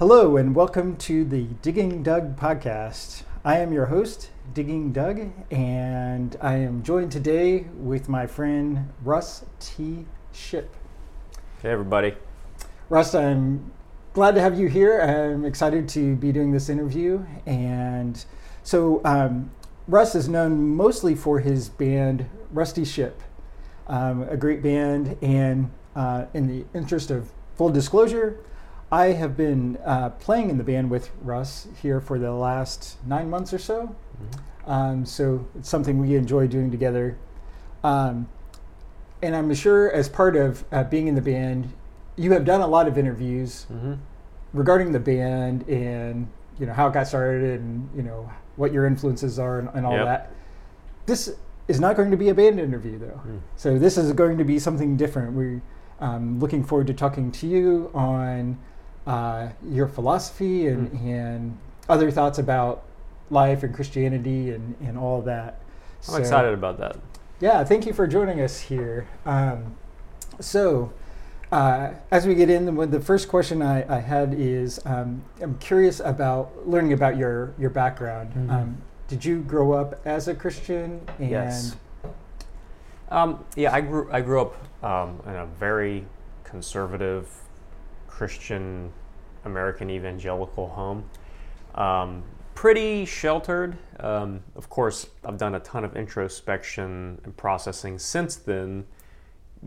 Hello, and welcome to the Digging Doug podcast. I am your host, Digging Doug, and I am joined today with my friend Russ T. Shipp. Hey, everybody. Russ, I'm glad to have you here. I'm excited to be doing this interview. And so, um, Russ is known mostly for his band Rusty Shipp, um, a great band. And uh, in the interest of full disclosure, I have been uh, playing in the band with Russ here for the last nine months or so. Mm-hmm. Um, so it's something we enjoy doing together. Um, and I'm sure as part of uh, being in the band, you have done a lot of interviews mm-hmm. regarding the band and you know how it got started and you know what your influences are and, and all yep. that. This is not going to be a band interview though, mm. so this is going to be something different. We're um, looking forward to talking to you on uh, your philosophy and, mm. and other thoughts about life and Christianity and, and all of that. I'm so, excited about that. Yeah, thank you for joining us here. Um, so, uh, as we get in, the first question I, I had is um, I'm curious about learning about your, your background. Mm-hmm. Um, did you grow up as a Christian? And yes. Um, yeah, I grew, I grew up um, in a very conservative Christian American evangelical home. Um, pretty sheltered. Um, of course, I've done a ton of introspection and processing since then,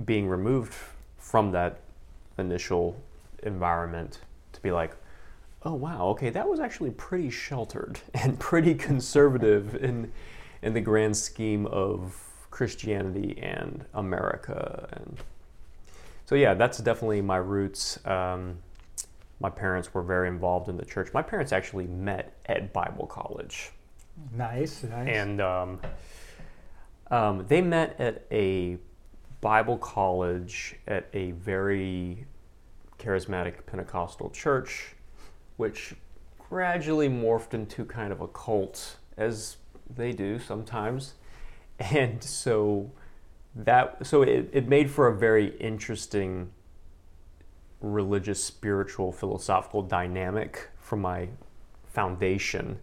being removed from that initial environment to be like, oh wow, okay, that was actually pretty sheltered and pretty conservative in in the grand scheme of Christianity and America. And so yeah, that's definitely my roots. Um, my parents were very involved in the church. My parents actually met at Bible college. Nice, nice. And um, um, they met at a Bible college at a very charismatic Pentecostal church, which gradually morphed into kind of a cult, as they do sometimes. And so that so it, it made for a very interesting religious, spiritual, philosophical dynamic for my foundation.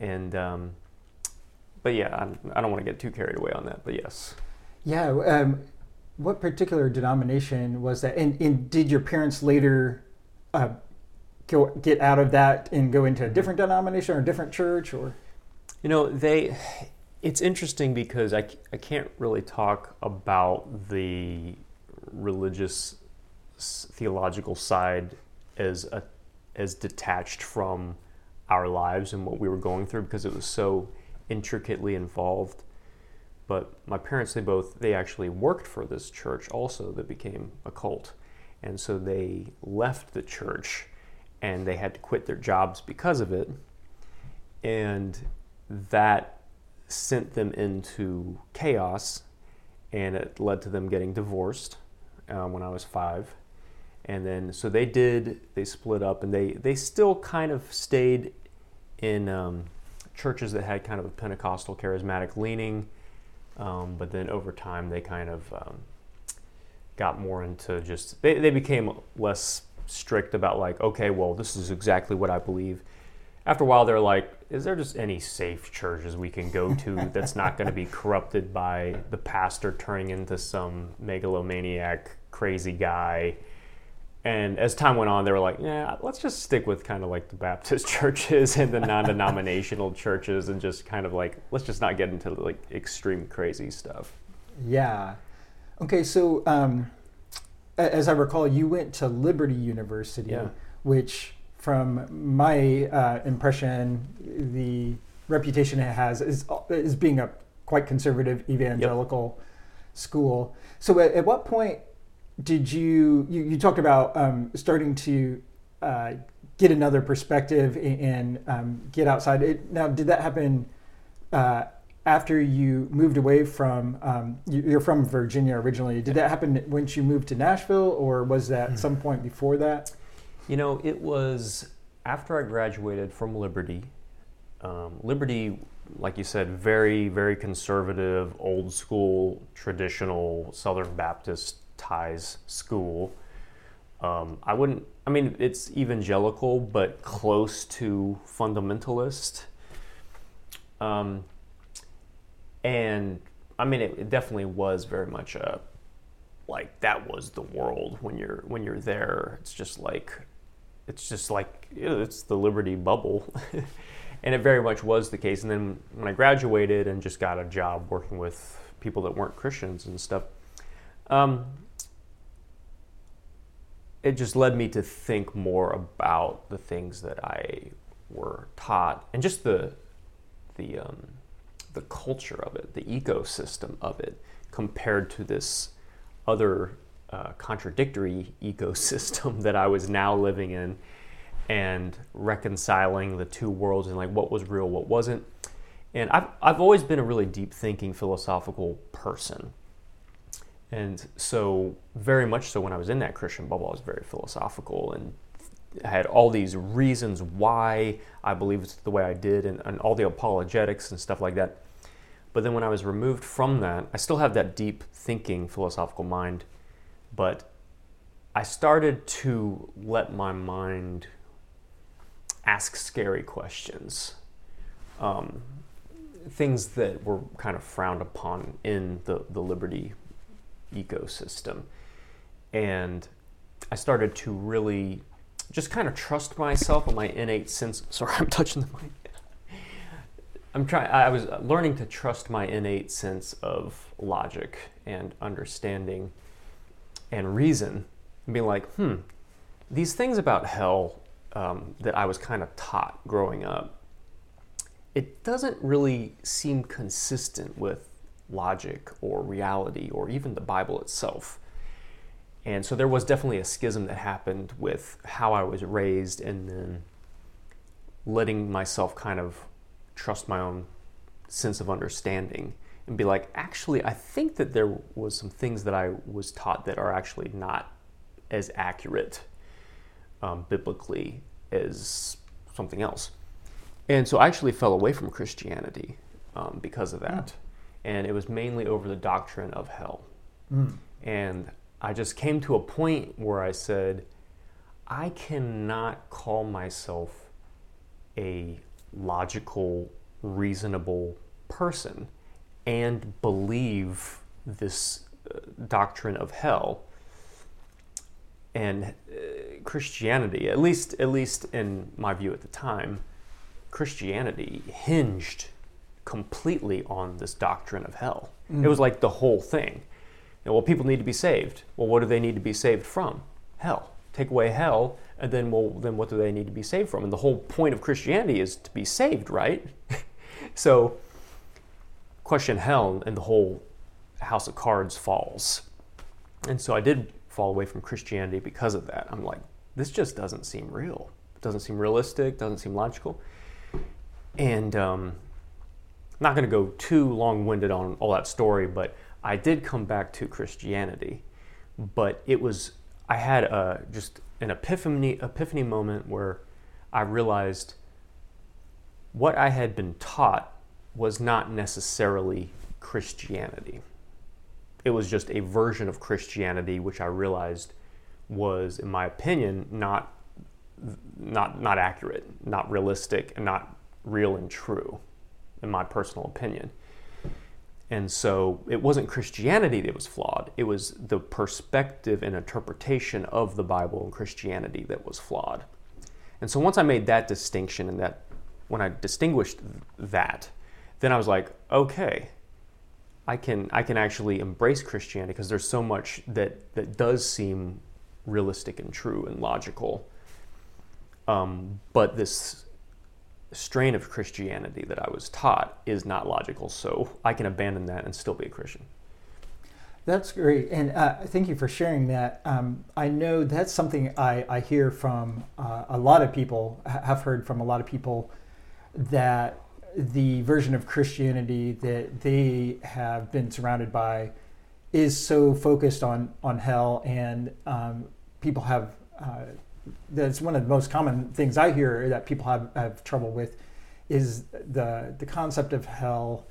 And um, but yeah, I'm, I do not want to get too carried away on that. But yes. Yeah. Um, what particular denomination was that? And, and did your parents later uh, go get out of that and go into a different denomination or a different church, or? You know, they. It's interesting because I, I can't really talk about the religious theological side as a, as detached from our lives and what we were going through because it was so intricately involved. But my parents they both they actually worked for this church also that became a cult. And so they left the church and they had to quit their jobs because of it. And that sent them into chaos and it led to them getting divorced uh, when i was five and then so they did they split up and they they still kind of stayed in um, churches that had kind of a pentecostal charismatic leaning um, but then over time, they kind of um, got more into just, they, they became less strict about, like, okay, well, this is exactly what I believe. After a while, they're like, is there just any safe churches we can go to that's not going to be corrupted by the pastor turning into some megalomaniac, crazy guy? And as time went on, they were like, yeah, let's just stick with kind of like the Baptist churches and the non denominational churches and just kind of like, let's just not get into like extreme crazy stuff. Yeah. Okay, so um, as I recall, you went to Liberty University, yeah. which, from my uh, impression, the reputation it has is, is being a quite conservative evangelical yep. school. So, at, at what point did you, you, you talked about um, starting to uh, get another perspective and, um, get outside it now did that happen uh, after you moved away from um, you're from virginia originally did that happen once you moved to nashville or was that mm-hmm. some point before that you know it was after i graduated from liberty um, liberty like you said very very conservative old school traditional southern baptist ties school. Um, I wouldn't. I mean, it's evangelical, but close to fundamentalist. Um, and I mean, it, it definitely was very much a like that was the world when you're when you're there. It's just like it's just like you know, it's the liberty bubble. and it very much was the case. And then when I graduated and just got a job working with people that weren't Christians and stuff, um, it just led me to think more about the things that I were taught and just the the um, the culture of it, the ecosystem of it, compared to this other uh, contradictory ecosystem that I was now living in, and reconciling the two worlds and like what was real, what wasn't. And I've I've always been a really deep thinking philosophical person. And so, very much so, when I was in that Christian bubble, I was very philosophical and I had all these reasons why I believed the way I did and, and all the apologetics and stuff like that. But then when I was removed from that, I still have that deep thinking philosophical mind, but I started to let my mind ask scary questions. Um, things that were kind of frowned upon in the, the liberty ecosystem. And I started to really just kind of trust myself and my innate sense. Sorry, I'm touching the mic. I'm trying. I was learning to trust my innate sense of logic and understanding and reason, and being like, hmm, these things about hell um, that I was kind of taught growing up, it doesn't really seem consistent with logic or reality or even the Bible itself. And so there was definitely a schism that happened with how I was raised and then letting myself kind of trust my own sense of understanding and be like, actually, I think that there was some things that I was taught that are actually not as accurate um, biblically as something else. And so I actually fell away from Christianity um, because of that. Mm. And it was mainly over the doctrine of hell. Mm. And I just came to a point where I said, I cannot call myself a logical, reasonable person and believe this uh, doctrine of hell and uh, Christianity, at least at least in my view at the time, Christianity hinged completely on this doctrine of hell. Mm. It was like the whole thing. You know, well, people need to be saved. Well, what do they need to be saved from? Hell. Take away hell, and then well, then what do they need to be saved from? And the whole point of Christianity is to be saved, right? so, question hell, and the whole house of cards falls. And so I did fall away from Christianity because of that. I'm like, this just doesn't seem real. It doesn't seem realistic. Doesn't seem logical. And um, I'm not going to go too long-winded on all that story, but I did come back to Christianity. But it was I had a just an epiphany epiphany moment where I realized what I had been taught was not necessarily Christianity it was just a version of Christianity, which I realized was, in my opinion, not not not accurate, not realistic, and not real and true, in my personal opinion. And so it wasn't Christianity that was flawed. It was the perspective and interpretation of the Bible and Christianity that was flawed. And so once I made that distinction and that when I distinguished that, then I was like, okay, I can I can actually embrace Christianity because there's so much that that does seem realistic and true and logical. Um, but this strain of Christianity that I was taught is not logical, so I can abandon that and still be a Christian. That's great, and uh, thank you for sharing that. Um, I know that's something I, I hear from uh, a lot of people, have heard from a lot of people that the version of Christianity that they have been surrounded by is so focused on on hell, and um, people have. Uh, that's one of the most common things I hear that people have, have trouble with is the the concept of hell,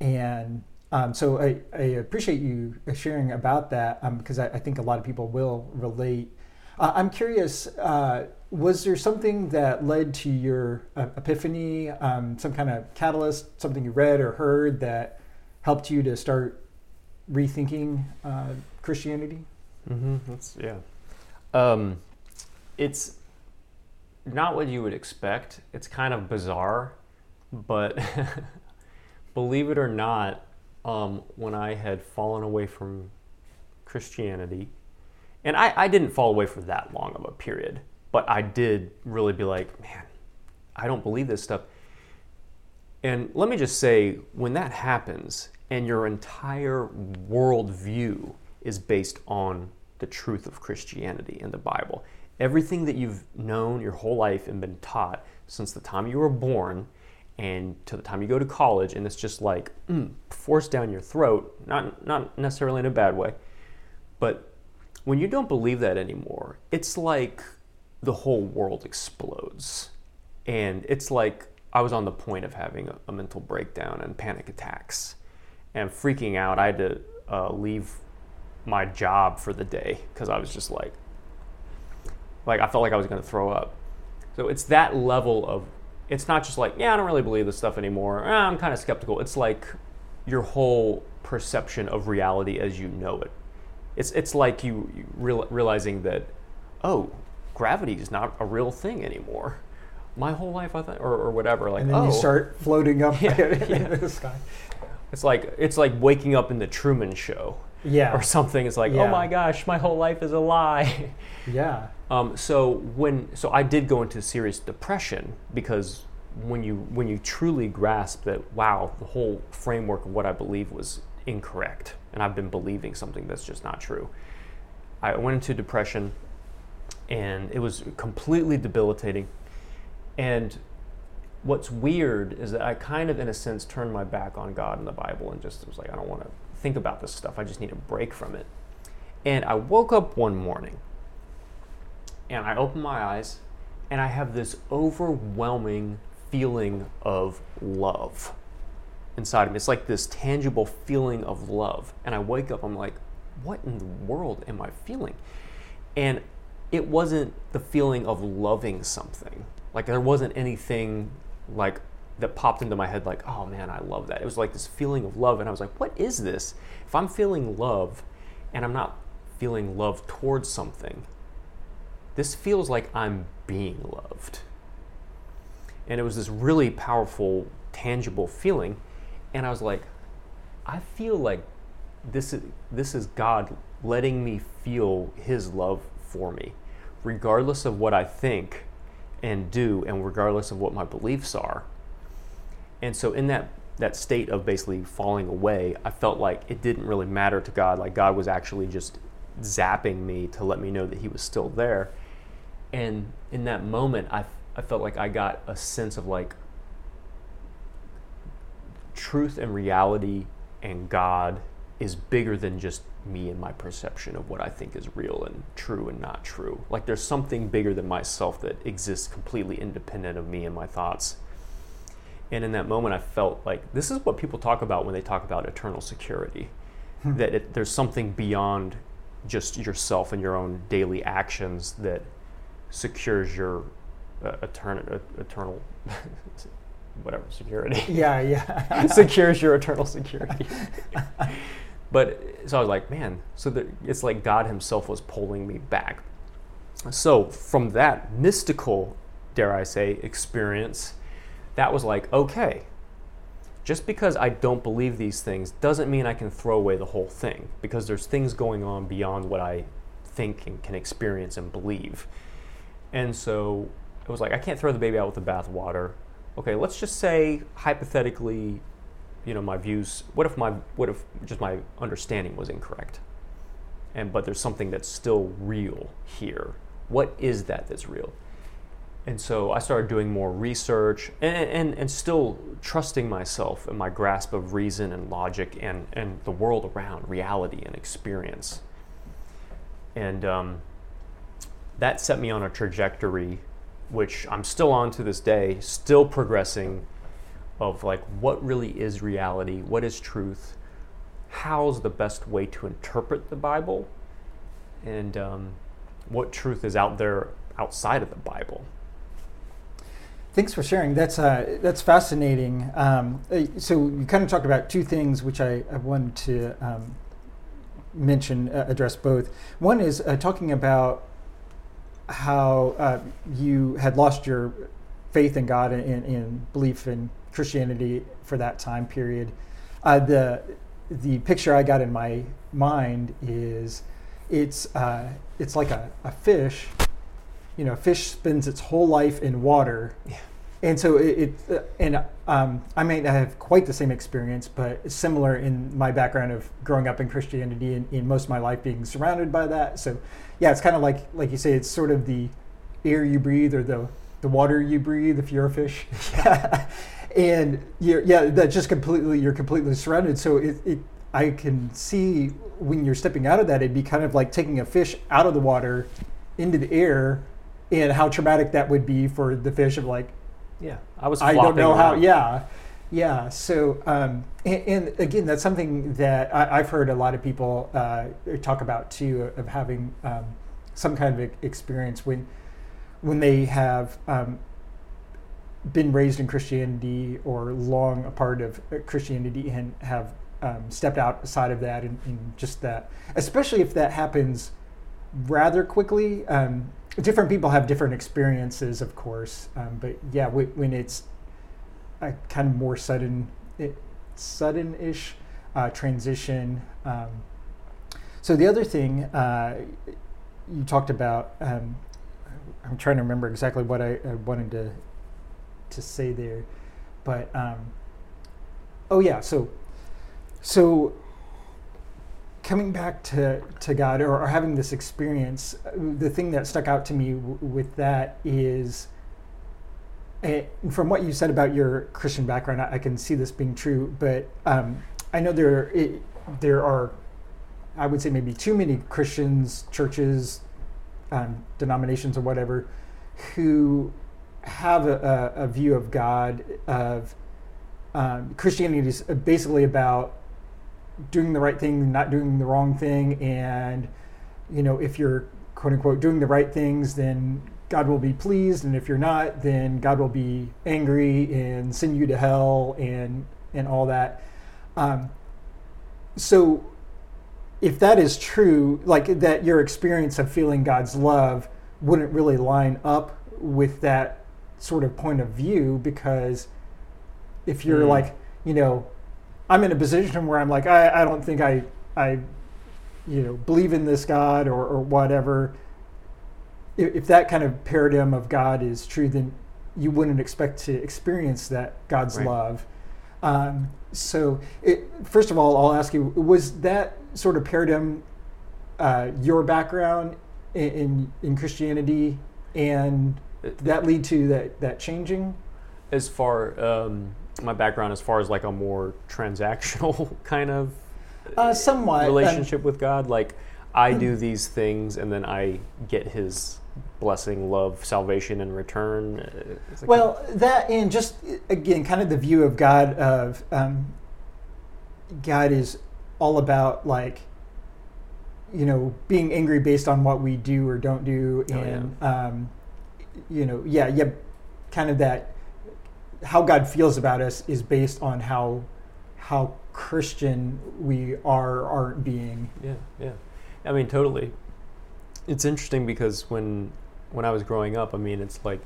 and um, so I, I, appreciate you sharing about that because um, I, I, think a lot of people will relate. Uh, I'm curious. Uh, was there something that led to your uh, epiphany? Um, some kind of catalyst? Something you read or heard that helped you to start rethinking uh, Christianity? Mm-hmm. That's yeah. Um, it's not what you would expect. It's kind of bizarre, but believe it or not, um, when I had fallen away from Christianity, and I, I didn't fall away for that long of a period, but I did really be like, man, I don't believe this stuff. And let me just say, when that happens, and your entire worldview is based on the truth of Christianity and the Bible, everything that you've known your whole life and been taught since the time you were born and to the time you go to college and it's just like mm, forced down your throat not not necessarily in a bad way but when you don't believe that anymore it's like the whole world explodes and it's like i was on the point of having a, a mental breakdown and panic attacks and freaking out i had to uh, leave my job for the day because i was just like like I felt like I was going to throw up. So it's that level of it's not just like, yeah, I don't really believe this stuff anymore. Eh, I'm kind of skeptical. It's like your whole perception of reality as you know it. It's it's like you, you real, realizing that oh, gravity is not a real thing anymore. My whole life, I thought, or, or whatever. Like, and then oh, you start floating up Yeah, in yeah. the sky. it's like it's like waking up in the Truman Show Yeah. or something. It's like, Yeah. oh my gosh, my whole life is a lie. Yeah. Um, so when so I did go into serious depression because when you when you truly grasp that wow the whole framework of what I believe was incorrect and I've been believing something that's just not true. I went into depression and it was completely debilitating. And what's weird is that I kind of in a sense turned my back on God and the Bible and just was like I don't want to think about this stuff. I just need a break from it. And I woke up one morning and I opened my eyes and I have this overwhelming feeling of love inside of me. It's like this tangible feeling of love. And I wake up, I'm like, what in the world am I feeling? And it wasn't the feeling of loving something. Like there wasn't anything like that popped into my head like, oh man, I love that. It was like this feeling of love. And I was like, what is this? If I'm feeling love and I'm not feeling love towards something, this feels like I'm being loved. And it was this really powerful, tangible feeling. And I was like, I feel like this is, this is God letting me feel His love for me, regardless of what I think and do, and regardless of what my beliefs are. And so, in that, that state of basically falling away, I felt like it didn't really matter to God. Like God was actually just zapping me to let me know that He was still there and in that moment I, I felt like i got a sense of like truth and reality and god is bigger than just me and my perception of what i think is real and true and not true. Like there's something bigger than myself that exists completely independent of me and my thoughts. And in that moment i felt like this is what people talk about when they talk about eternal security that it, there's something beyond just yourself and your own daily actions that secures your uh, eternal, eternal whatever security. Yeah, yeah. secures your eternal security but so i was like man so that it's like god himself was pulling me back so from that mystical dare i say experience that was like okay just because i don't believe these things doesn't mean i can throw away the whole thing because there's things going on beyond what i think and can experience and believe and so it was like, I can't throw the baby out with the bathwater. Okay, let's just say hypothetically, you know, my views. What if my what if just my understanding was incorrect? And but there's something that's still real here. What is that that's real? And so I started doing more research and, and, and still trusting myself and my grasp of reason and logic and, and the world around, reality and experience. And um, that set me on a trajectory which I'm still on to this day, still progressing of like what really is reality, what is truth, how's the best way to interpret the Bible, and um, what truth is out there outside of the Bible. Thanks for sharing. That's uh, that's fascinating. Um, uh, so you kind of talked about two things, which I, I wanted to um, mention, uh, address both. One is uh, talking about how uh, you had lost your faith in God and, and, belief in Christianity for that time period. Uh, the the picture I got in my mind is it's it's like a, a fish you know, a fish spends its whole life in water. Yeah. And so it, it uh, and um, I may not have quite the same experience, but similar in my background of growing up in Christianity and in most of my life being surrounded by that. So, yeah, it's kind of like like you say, it's sort of the air you breathe or the the water you breathe if you're a fish. and you're, yeah, that just completely you're completely surrounded. So it, it I can see when you're stepping out of that, it'd be kind of like taking a fish out of the water into the air and how traumatic that would be for the fish of like yeah i was i don't know around. how yeah yeah so um, and, and, again that's something that I, have heard a lot of people uh, talk about too of having um, some kind of experience when when they have um, been raised in christianity or long a part of christianity and have um, stepped outside of that and, and, just that especially if that happens rather quickly um, different people have different experiences, of course, um, but yeah, when it's a kind of more sudden, it, sudden-ish uh, transition. Um, so the other thing uh, you talked about, um, I'm trying to remember exactly what I, I, wanted to to say there, but um, oh yeah, so so coming back to, to God or, or, having this experience, the thing that stuck out to me w- with that is, from what you said about your Christian background, I, I can see this being true. But um, I know there it, there are, I would say maybe too many Christians, churches, um, denominations, or whatever, who have a, a, view of God of um, Christianity is basically about doing the right thing, not doing the wrong thing, and you know if you're quote unquote doing the right things, then God will be pleased, and if you're not, then God will be angry and send you to hell and and all that. Um, so, if that is true, like that, your experience of feeling God's love wouldn't really line up with that sort of point of view because if you're mm. like, you know, I'm in a position where I'm like, I, I don't think I, I, you know, believe in this God or, or whatever. If, if that kind of paradigm of God is true, then you wouldn't expect to experience that God's right. love. Um, so, it, first of all, I'll ask you: Was that sort of paradigm uh, your background in, in, in Christianity, and did that lead to that that changing? As far um, my background as far as like a more transactional kind of uh, somewhat um, relationship um, with God. Like I do hmm. these things and then I get His blessing, love, salvation in return. Uh, well, that and just again, kind of the view of God of um, God is all about like you know being angry based on what we do or don't do, and oh, yeah. um, you know, yeah, yeah, kind of that how God feels about us is based on how how Christian we are aren't being. Yeah, yeah. I mean, totally. It's interesting because when when I was growing up, I mean, it's like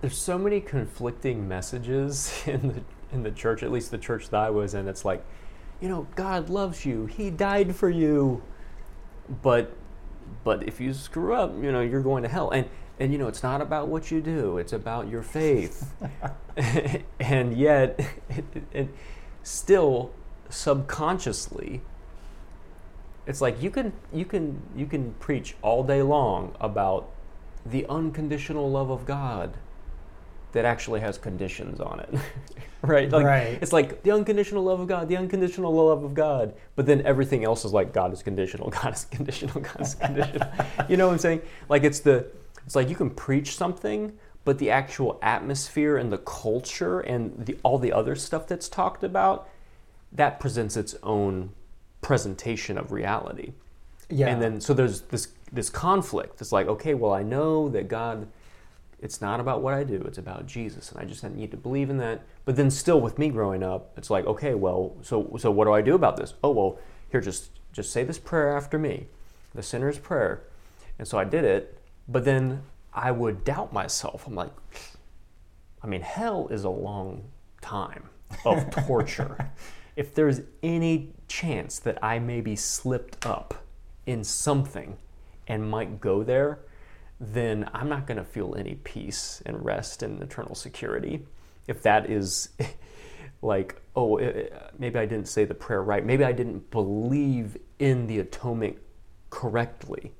there's so many conflicting messages in the in the church, at least the church that I was in. It's like, you know, God loves you. He died for you. But but if you screw up, you know, you're going to hell. And and you know, it's not about what you do, it's about your faith. and yet, it, still subconsciously, it's like you can, you, can, you can preach all day long about the unconditional love of God that actually has conditions on it. right? Like, right. It's like the unconditional love of God, the unconditional love of God. But then everything else is like God is conditional, God is conditional, God is conditional. you know what I'm saying? Like it's the it's like you can preach something, but the actual atmosphere and the culture and the, all the other stuff that's talked about, that presents its own presentation of reality. Yeah. And then so there's this this conflict. It's like, okay, well, I know that God, it's not about what I do, it's about Jesus, and I just need to believe in that. But then, still, with me growing up, it's like, okay, well, so so what do I do about this? Oh, well, here, just just say this prayer after me, the sinner's prayer, and so I did it. But then I would doubt myself. I'm like, I mean, hell is a long time of torture. if there's any chance that I maybe slipped up in something and might go there, then I'm not going to feel any peace and rest and eternal security. If that is like, oh, eh, eh, maybe I didn't say the prayer right, maybe I didn't believe in the atonement correctly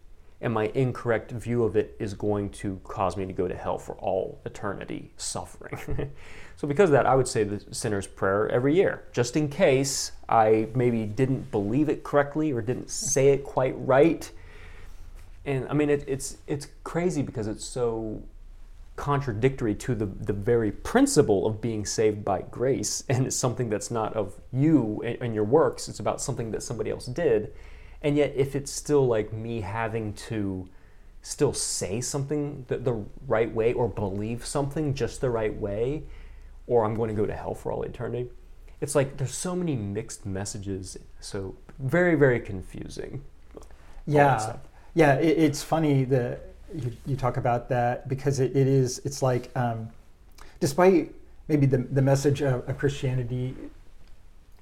and my incorrect view of it is going to cause me to go to hell for all eternity suffering. so, because of that, I would say the sinner's prayer every year, just in case I maybe didn't believe it correctly or didn't say it quite right. And I mean, it, it's it's crazy because it's so contradictory to the, the very principle of being saved by grace, and it's something that's not of you and, and your works. It's about something that somebody else did. And yet if it's still like me having to still say something the, the right way or believe something just the right way or i'm going to go to hell for all eternity it's like there's so many mixed messages. So very very confusing. Yeah yeah it, it's funny that you, you, talk about that because it, it is it's like um, despite maybe the, the message of, of christianity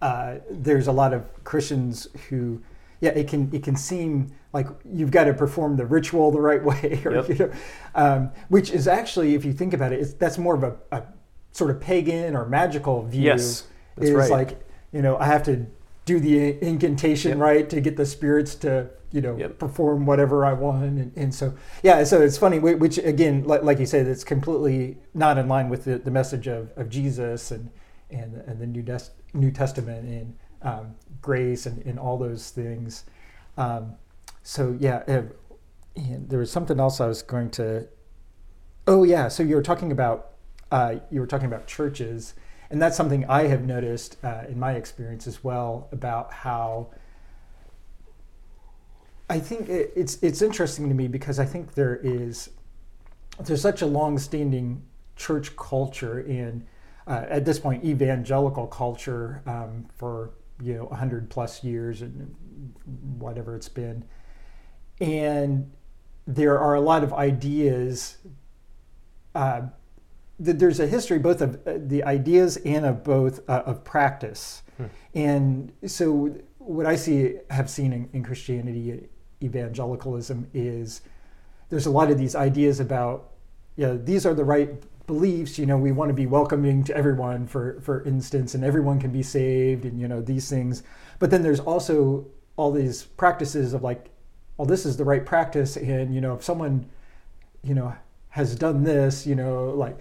uh, there's a lot of christians who yeah, it can it can seem like you've got to perform the ritual the right way, or, yep. you know, um, which is actually, if you think about it, that's more of a, a, sort of pagan or magical view. Yes, that's is right. like you know I have to do the incantation yep. right to get the spirits to you know yep. perform whatever I want, and, and, so yeah, so it's funny, which again, like, like you said, it's completely not in line with the, the message of, of Jesus and and, and the New, Des- New Testament and um, grace and, and all those things. Um, so yeah, uh, there was something else I was going to. Oh yeah, so you were talking about uh, you were talking about churches, and that's something I have noticed uh, in my experience as well about how. I think it's it's interesting to me because I think there is there's such a long-standing church culture in uh, at this point evangelical culture um, for you know 100 plus years and whatever it's been and there are a lot of ideas uh, there's a history both of uh, the ideas and of both uh, of practice hmm. and so what i see have seen in, in christianity evangelicalism is there's a lot of these ideas about yeah these are the right beliefs you know we want to be welcoming to everyone for for instance and everyone can be saved and you know these things but then there's also all these practices of like well this is the right practice and you know if someone you know has done this you know like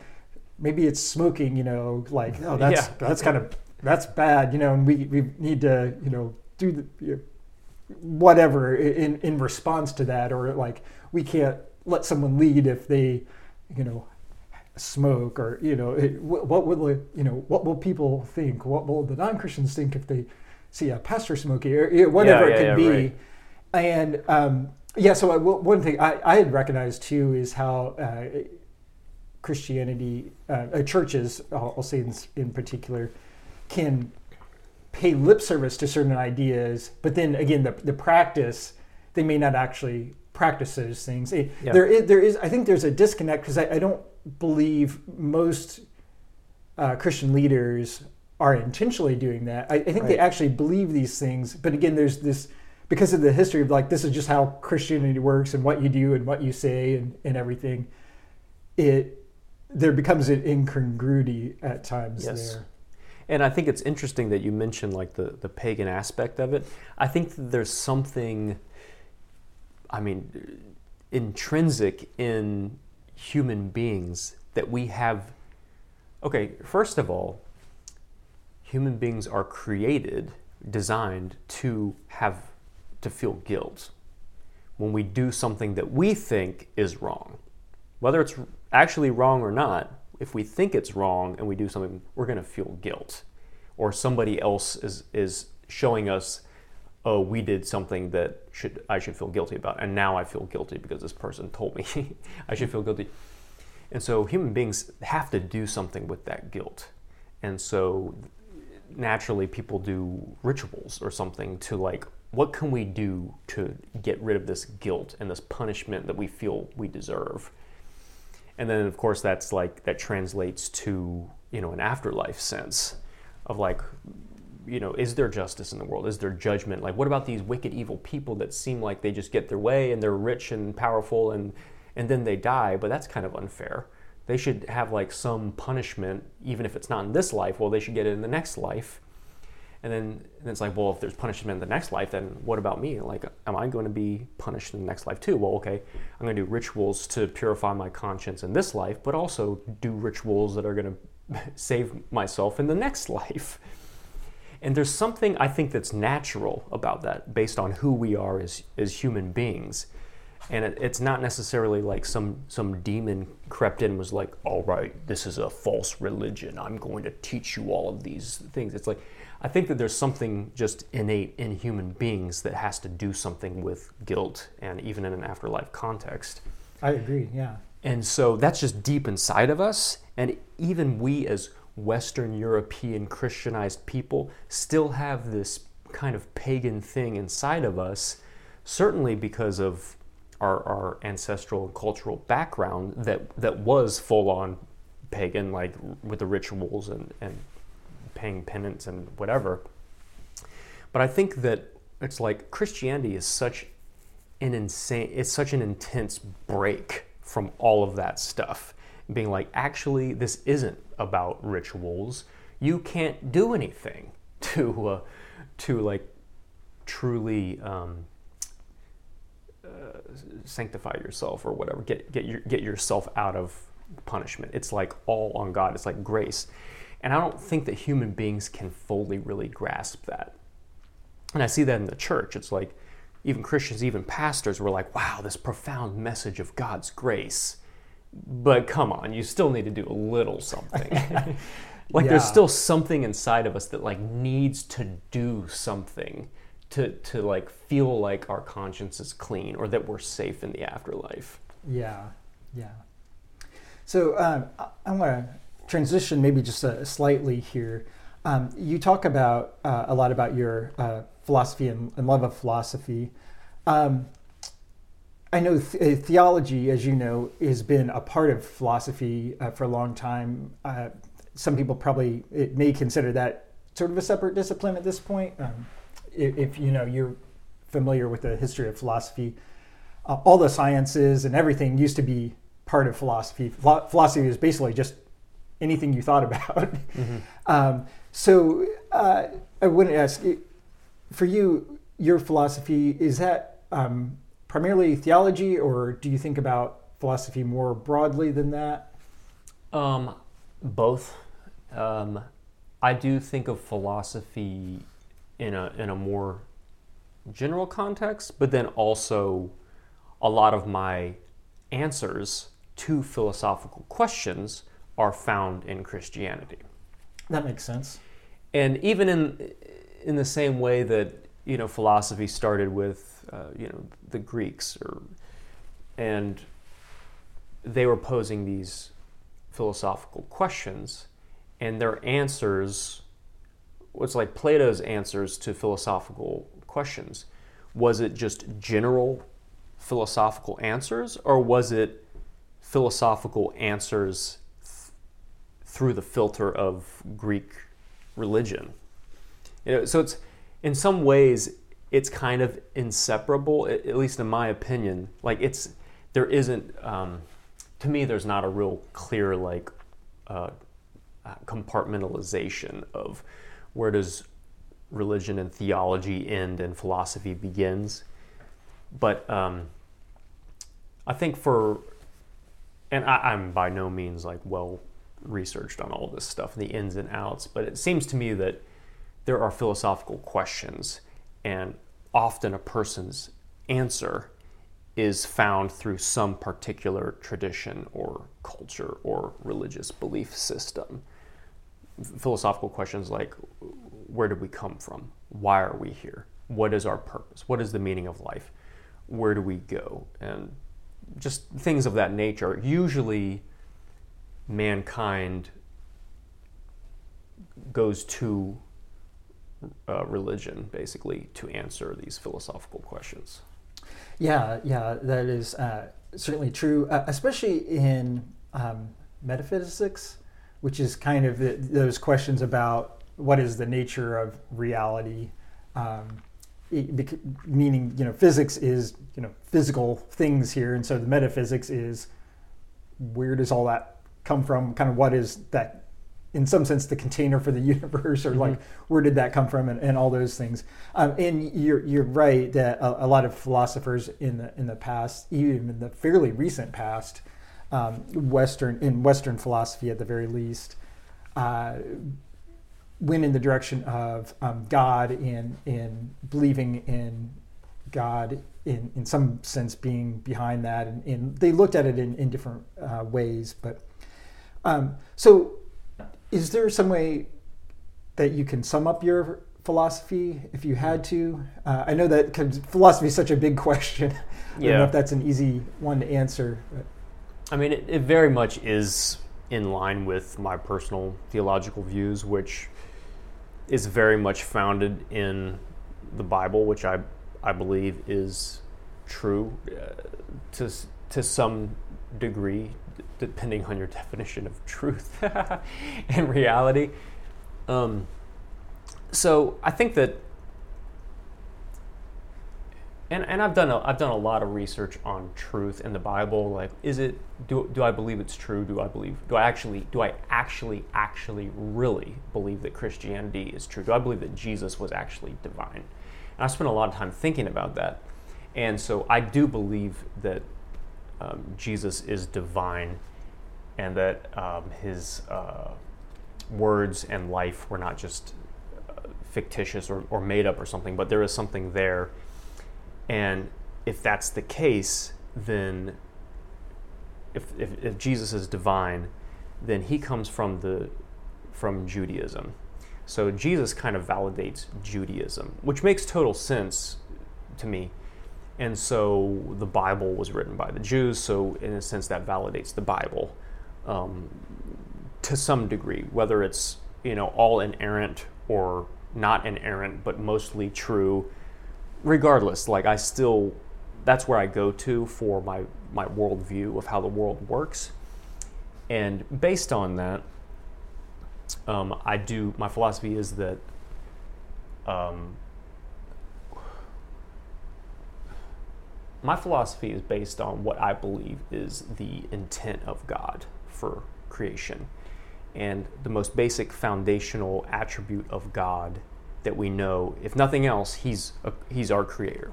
maybe it's smoking you know like oh that's yeah. that's kind of that's bad you know and we we need to you know do the you know, whatever in in response to that or like we can't let someone lead if they you know smoke or you know it, what will you know what will people think what will the non-christians think if they see a pastor smoking or whatever yeah, yeah, it can yeah, be right. and um, yeah so I, one thing I, I, had recognized too is how uh, christianity uh, uh, churches I'll, I'll, say in, in particular can pay lip service to certain ideas but then again the, the practice they may not actually practice those things. It, there, is, there is, I think there's a disconnect because I, I, don't believe most uh, Christian leaders are intentionally doing that. I, I think right. they actually believe these things, but again, there's this because of the history of like this is just how Christianity works and what you do and what you say and, and everything. It there becomes an incongruity at times yes. there. And I think it's interesting that you mentioned like the, the pagan aspect of it. I think there's something, I mean, intrinsic in human beings that we have. Okay, first of all, human beings are created, designed to have to feel guilt when we do something that we think is wrong. Whether it's actually wrong or not, if we think it's wrong and we do something, we're going to feel guilt. Or somebody else is, is showing us oh, we did something that should I should feel guilty about, and now I feel guilty because this person told me I should feel guilty. And so human beings have to do something with that guilt. And so naturally people do rituals or something to like what can we do to get rid of this guilt and this punishment that we feel we deserve and then of course that's like that translates to you know an afterlife sense of like you know is there justice in the world? Is there judgment? Like what about these wicked evil people that seem like they just get their way and they're rich and powerful and and then they die? But that's kind of unfair. They should have like some punishment even if it's not in this life well they should get it in the next life and then, and it's like, well, if there's punishment in the next life, then what about me? Like, am I going to be punished in the next life too? Well, okay, I'm going to do rituals to purify my conscience in this life, but also do rituals that are going to save myself in the next life. And there's something I think that's natural about that based on who we are as, as human beings. And it, it's not necessarily like some, some demon crept in and was like, all right, this is a false religion. I'm going to teach you all of these things. It's like, I think that there's something just innate in human beings that has to do something with guilt and even in an afterlife context. I agree, yeah. And so that's just deep inside of us. And even we, as Western European Christianized people, still have this kind of pagan thing inside of us, certainly because of our, our ancestral and cultural background that, that was full on pagan, like with the rituals and, and paying penance and whatever. But I think that it's like Christianity is such an insane, it's such an intense break from all of that stuff. Being like, actually, this isn't about rituals. You can't do anything to, uh, to like truly um, uh, sanctify yourself or whatever. Get get your, get yourself out of punishment. It's like all on God. It's like grace. And I don't think that human beings can fully really grasp that. And I see that in the church. It's like even Christians, even pastors were like, wow, this profound message of God's grace. But come on, you still need to do a little something. like yeah. there's still something inside of us that like needs to do something to to like feel like our conscience is clean or that we're safe in the afterlife. Yeah. Yeah. So um, I, I want to transition maybe just uh, slightly here. Um, you talk about uh, a lot about your uh, philosophy and, and, love of philosophy. Um, I know th- uh, theology, as you know, has been a part of philosophy uh, for a long time. Uh, some people probably may consider that sort of a separate discipline at this point. Um, if, if, you know you're familiar with the history of philosophy, all the sciences and everything used to be part of philosophy. Philosophy is basically just anything you thought about. Mm-hmm. Um, so uh, I wouldn't ask for you, your philosophy is that um, primarily theology, or do you think about philosophy more broadly than that? Um, both. Um, I do think of philosophy in a in a more general context, but then also a lot of my answers to philosophical questions are found in Christianity. That makes sense. And even in in the same way that you know philosophy started with uh, you know the Greeks or and they were posing these philosophical questions and their answers was like Plato's answers to philosophical questions was it just general philosophical answers or was it philosophical answers through the filter of Greek religion. You know, so it's in some ways it's kind of inseparable, at least in my opinion. Like it's there isn't um, to me there's not a real clear like uh, compartmentalization of where does religion and theology end and philosophy begins. But um, I think for and I, I'm by no means like well researched on all this stuff, the ins and outs, but it seems to me that there are philosophical questions, and often a person's answer is found through some particular tradition or culture or religious belief system. Philosophical questions like where did we come from? Why are we here? what is our purpose? What is the meaning of life? Where do we go? And just things of that nature. Usually, mankind goes to uh, religion basically to answer these philosophical questions. Yeah, yeah, that is uh, certainly true, uh, especially in um, metaphysics, which is kind of the, those questions about what is the nature of reality. Um, it, meaning, you know, physics is you know physical things here, and so the metaphysics is where does all that come from? Kind of what is that in some sense the container for the universe or like mm-hmm. where did that come from and, and all those things um, and you're, you're right that a, a, lot of philosophers in the in the past even in the fairly recent past um, western in western philosophy at the very least uh, went in the direction of um, god and in believing in god in, in some sense being behind that and, and they looked at it in, in different uh, ways but um, so is there some way that you can sum up your philosophy if you had to? Uh, I know that cause philosophy is such a big question. I don't know if that's an easy one to answer. But. I mean, it, it very much is in line with my personal theological views, which is very much founded in the Bible, which I I believe is true uh, to to some degree depending on your definition of truth and reality. Um, so I think that, and, and I've done a, I've done a lot of research on truth in the Bible. Like, is it do, do I believe it's true? Do I believe do I actually do I actually actually really believe that Christianity is true? Do I believe that Jesus was actually divine? And I spent a lot of time thinking about that, and so I do believe that um, Jesus is divine and that um, his uh, words and life were not just uh, fictitious or, or made up or something, but there is something there. And if that's the case, then if, if, if Jesus is divine, then he comes from the from Judaism. So Jesus kind of validates Judaism, which makes total sense to me. And so the Bible was written by the Jews, so in a sense that validates the Bible um, to some degree, whether it's you know all inerrant or not inerrant, but mostly true. Regardless, like I still, that's where I go to for my my worldview of how the world works, and based on that, um, I do. My philosophy is that. Um, my philosophy is based on what I believe is the intent of God for creation. And the most basic foundational attribute of God that we know, if nothing else, he's a, he's our creator.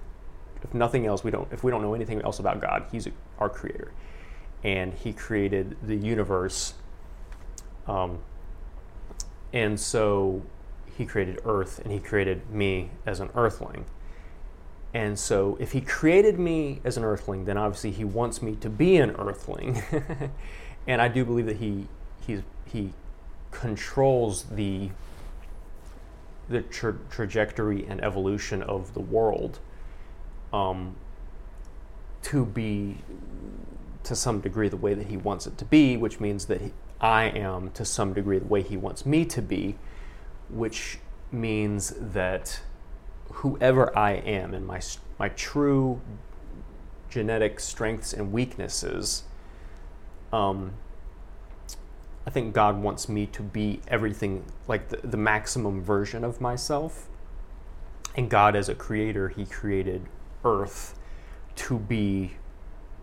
If nothing else, we don't if we don't know anything else about God, he's a, our creator. And he created the universe um, and so he created earth and he created me as an earthling. And so if he created me as an earthling, then obviously he wants me to be an earthling. and I do believe that he he's, he controls the the tra- trajectory and evolution of the world um, to be to some degree the way that he wants it to be, which means that he, I am to some degree the way he wants me to be, which means that whoever I am and my my true genetic strengths and weaknesses um, I think God wants me to be everything, like the, the maximum version of myself. And God, as a creator, He created Earth to be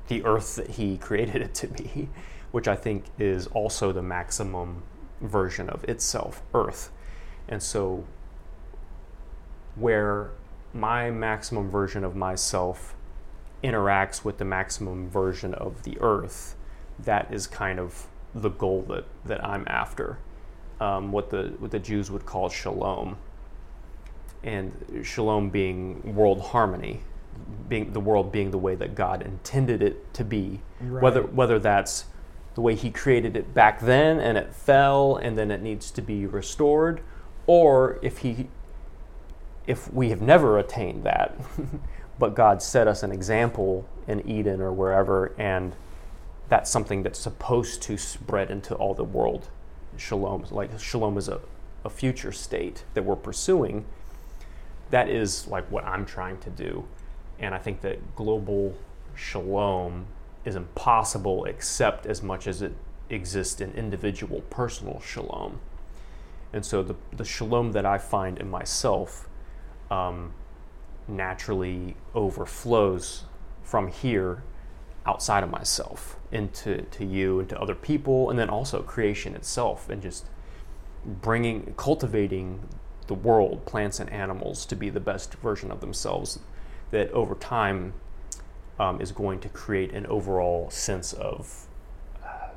the Earth that He created it to be, which I think is also the maximum version of itself, Earth. And so, where my maximum version of myself interacts with the maximum version of the Earth, that is kind of the goal that, that I'm after. Um, what the what the Jews would call shalom, and shalom being world harmony, being the world being the way that God intended it to be. Right. Whether whether that's the way He created it back then and it fell and then it needs to be restored, or if He if we have never attained that, but God set us an example in Eden or wherever, and that's something that's supposed to spread into all the world. Shalom, like shalom is a, a future state that we're pursuing. That is like what I'm trying to do. And I think that global shalom is impossible except as much as it exists in individual personal shalom. And so the, the shalom that I find in myself um, naturally overflows from here outside of myself into to you and to other people and then also creation itself and just bringing cultivating the world plants and animals to be the best version of themselves that over time um, is going to create an overall sense of uh,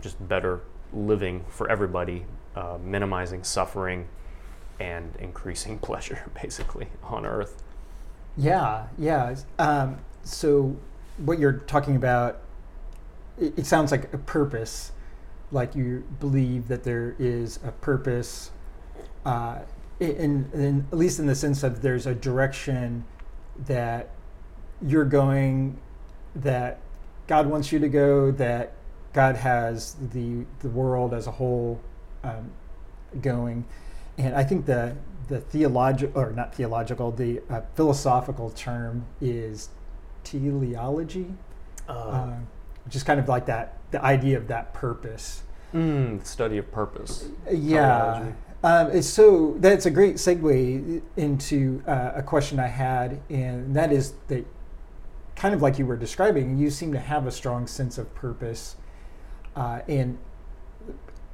just better living for everybody uh, minimizing suffering and increasing pleasure basically on earth. Yeah yeah. Um, so what you're talking about, it, it sounds like a purpose, like you believe that there is a purpose, uh, in, in at least in the sense of there's a direction that you're going, that God wants you to go, that God has the the world as a whole um, going, and I think the the theological or not theological, the uh, philosophical term is teleology, uh, uh, which is kind of like that the idea of that purpose. Mm, study of purpose. Yeah. Um, so that's a great segue into uh, a question I had, and that is that kind of like you were describing, you seem to have a strong sense of purpose, uh, and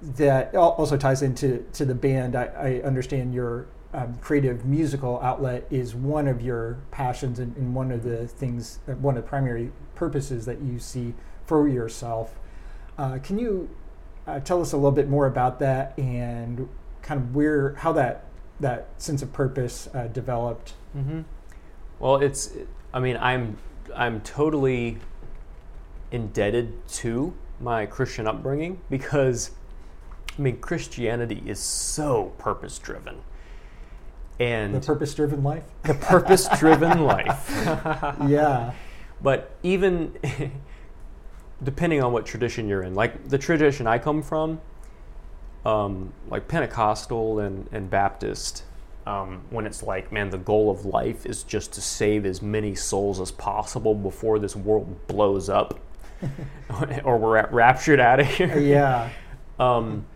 that also ties into to the band. I, I understand your um, creative musical outlet is one of your passions and, and, one of the things, uh, one of the primary purposes that you see for yourself. Uh, can you uh, tell us a little bit more about that and kind of where, how that that sense of purpose uh, developed? Mm-hmm. Well, it's, I mean, I'm I'm totally indebted to my Christian upbringing because, I mean, Christianity is so purpose driven and the purpose driven life? The purpose driven life. Yeah. But even depending on what tradition you're in like the tradition i come from um, like pentecostal and, and baptist um, when it's like man the goal of life is just to save as many souls as possible before this world blows up. Or we're raptured out of here. Yeah. Um,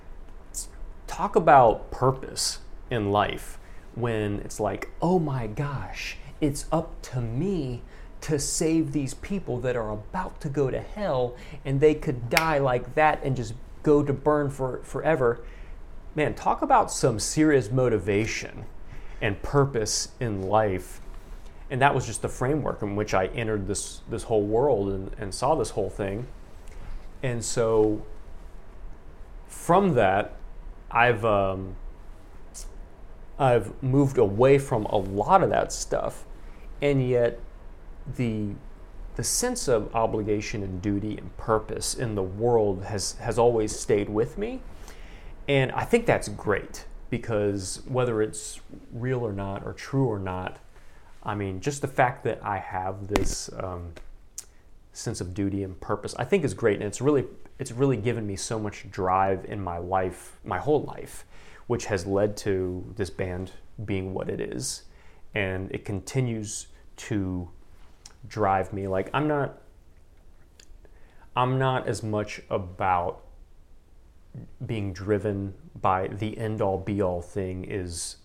talk about purpose in life when it's like, oh my gosh, it's up to me to save these people that are about to go to hell and they could die like that and just go to burn for forever. Man, talk about some serious motivation and purpose in life. And that was just the framework in which I entered this this whole world and, and saw this whole thing. And so from that, I've um, I've moved away from a lot of that stuff, and yet the the sense of obligation and duty and purpose in the world has has always stayed with me, and I think that's great because whether it's real or not or true or not, I mean, just the fact that I have this um, sense of duty and purpose, I think is great, and it's really it's really given me so much drive in my life, my whole life which has led to this band being what it is. And it continues to drive me. Like I'm not I'm not as much about being driven by the end all be all thing is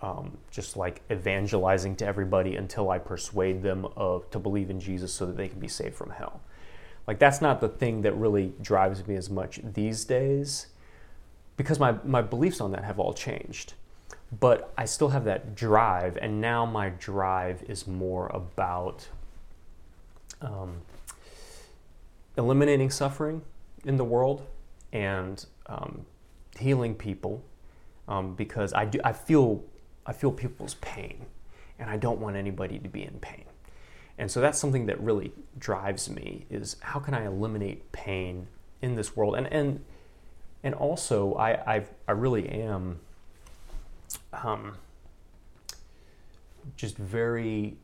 um, just like evangelizing to everybody until I persuade them of to believe in Jesus so that they can be saved from hell. Like that's not the thing that really drives me as much these days because my, my beliefs on that have all changed. But I still have that drive, and now my drive is more about um, eliminating suffering in the world and um, healing people um, because I, do, I, feel, I feel people's pain, and I don't want anybody to be in pain. And so that's something that really drives me is how can I eliminate pain in this world? And, and and also I I've, i really am um, just very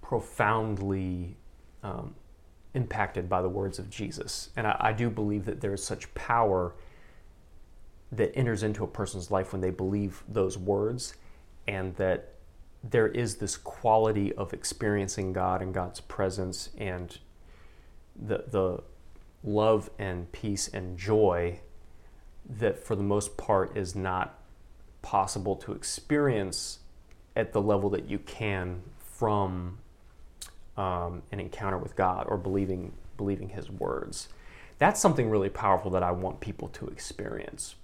profoundly um, impacted by the words of Jesus. And I, I do believe that there is such power that enters into a person's life when they believe those words, and that there is this quality of experiencing God and God's presence and the, the love and peace and joy that, for the most part, is not possible to experience at the level that you can from um, an encounter with God or believing believing His words. That's something really powerful that I want people to experience.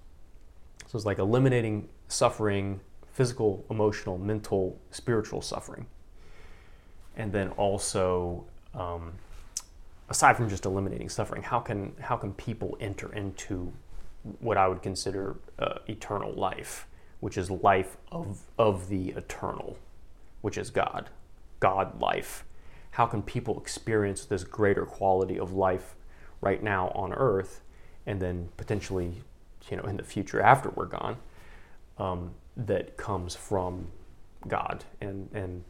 So it's like eliminating suffering, physical, emotional, mental, spiritual suffering, and then also, um, aside from just eliminating suffering, how can how can people enter into what I would consider uh, eternal life, which is life of of the eternal, which is God, God life. How can people experience this greater quality of life right now on earth and then potentially you know in the future after we're gone um, that comes from god and and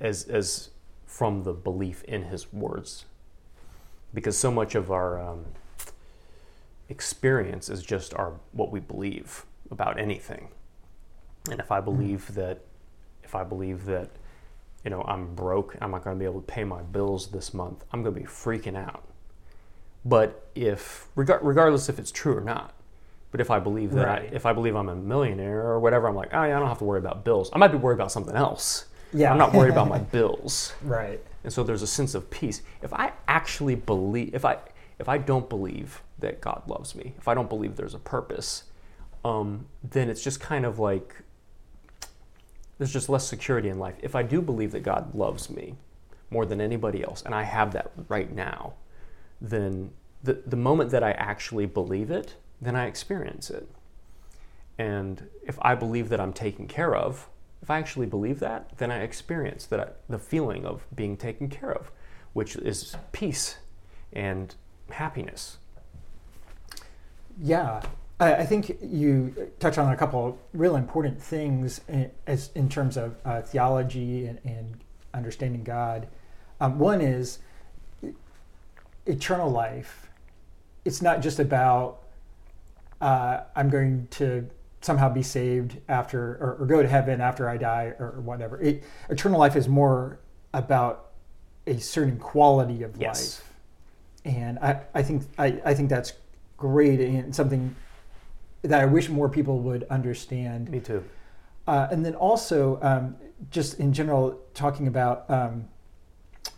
as as from the belief in his words? Because so much of our um, experience is just our what we believe about anything and if i believe mm. that if i believe that you know, I'm broke, I'm not going to be able to pay my bills this month, I'm going to be freaking out. But if, regardless if it's true or not, but if I believe that, right. I, if I believe I'm a millionaire or whatever, I'm like, oh yeah, I don't have to worry about bills. I might be worried about something else. Yeah. I'm not worried about my bills. Right. And so there's a sense of peace. If I actually believe, if I, if I don't believe that God loves me, if I don't believe there's a purpose, um, then it's just kind of like there's just less security in life. If I do believe that God loves me more than anybody else, and I have that right now, then the, the moment that I actually believe it, then I experience it. And if I believe that I'm taken care of, if I actually believe that, then I experience that the feeling of being taken care of, which is peace and happiness. Yeah, I think you touch on a couple real important things in, as in terms of uh, theology and, and, understanding God. Um, one is eternal life. It's not just about uh, I'm going to somehow be saved after or, or, go to heaven after I die or, or whatever. It, eternal life is more about a certain quality of yes. life, and I, I think I, I think that's great and something that I wish more people would understand. Me too. Uh, and then also, um, just in general, talking about um,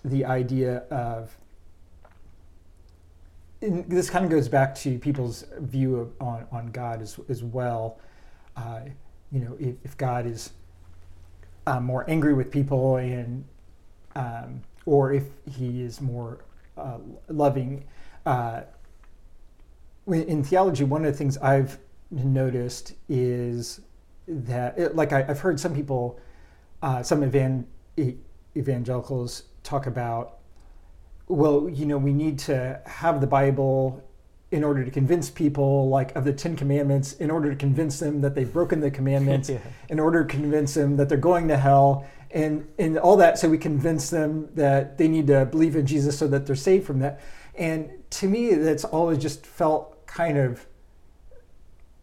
the idea of this kind of goes back to people's view of, on, on God as, as well. Uh, you know, if, if God is uh, more angry with people and um, or if he is more uh, loving. In theology, one of the things I've noticed is that, it, like I, have heard some people, uh, some evan, evangelicals talk about, well, you know, we need to have the Bible in order to convince people, like of the Ten Commandments, in order to convince them that they've broken the commandments, yeah. in order to convince them that they're going to hell, and and all that, so we convince them that they need to believe in Jesus so that they're saved from that. And to me, that's always just felt kind of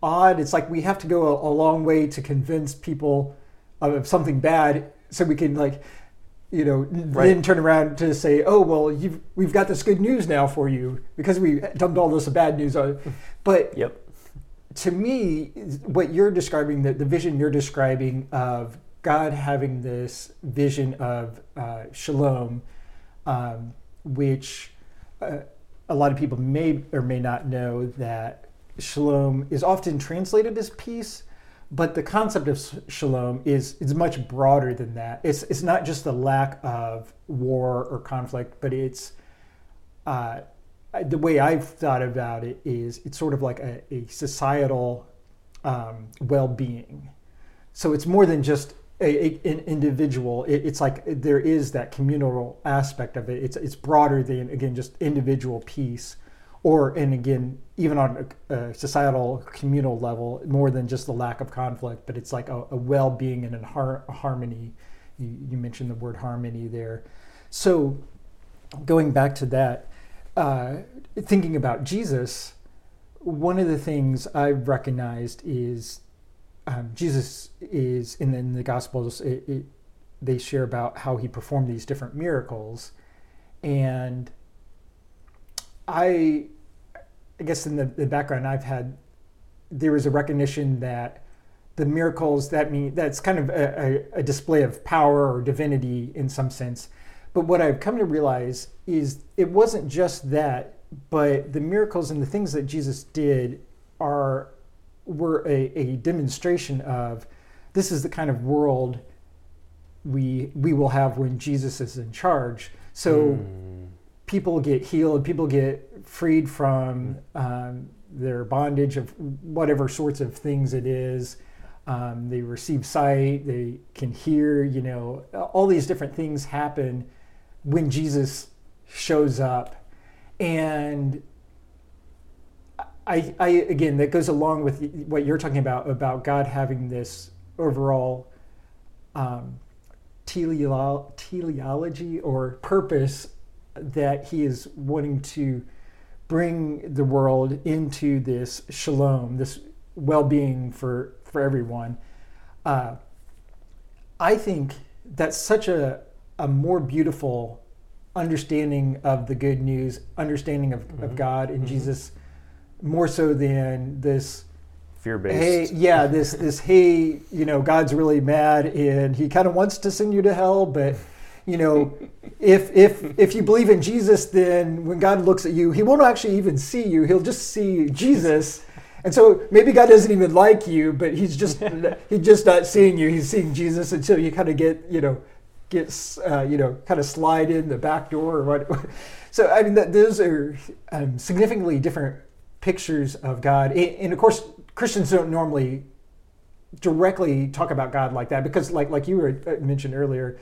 odd. It's like we have to go a, a long way to convince people of something bad so we can like you know right. then turn around to say oh well you've we've got this good news now for you because we dumped all this bad news on but yep to me what you're describing the, the vision you're describing of god having this vision of uh, shalom um, which uh, a lot of people may or may not know that shalom is often translated as peace, but the concept of shalom is is much broader than that. It's it's not just the lack of war or conflict, but it's uh, the way I've thought about it is it's sort of like a, a societal um, well-being. So it's more than just a, a, an individual. It, it's like there is that communal aspect of it. It's it's broader than again just individual peace or and again even on a, a, societal communal level more than just the lack of conflict but it's like a, a well-being and a, har- harmony You, you mentioned the word harmony there. So, going back to that, uh, thinking about Jesus, one of the things I've recognized is um, Jesus is in the, Gospels. It, it, they share about how he performed these different miracles, and I, I guess in the, the background I've had, there was a recognition that the miracles that mean that's kind of a, a, a display of power or divinity in some sense. But what I've come to realize is it wasn't just that, but the miracles and the things that Jesus did are were a, a demonstration of this is the kind of world we we will have when Jesus is in charge. So mm. people get healed, people get freed from um, their bondage of whatever sorts of things it is. Um, they receive sight, they can hear, you know, all these different things happen when Jesus shows up. And I, I, again, that goes along with what you're talking about, about God having this overall um, teleology or purpose that he is wanting to bring the world into this shalom, this well-being for for everyone. Uh, I think that's such a a more beautiful understanding of the good news, understanding of, mm-hmm. of God and mm-hmm. Jesus, more so than this fear-based. Hey, yeah, this this hey, you know, God's really mad and he kind of wants to send you to hell, but you know, if if if you believe in Jesus, then when God looks at you, He won't actually even see you. He'll just see Jesus. And so maybe God doesn't even like you, but He's just He's just not seeing you. He's seeing Jesus until you kind of get you know get uh, you know kind of slide in the back door or what. So I mean, that, those are um, significantly different pictures of God, and of course, Christians don't normally directly talk about God like that because, like like you were uh, mentioned earlier,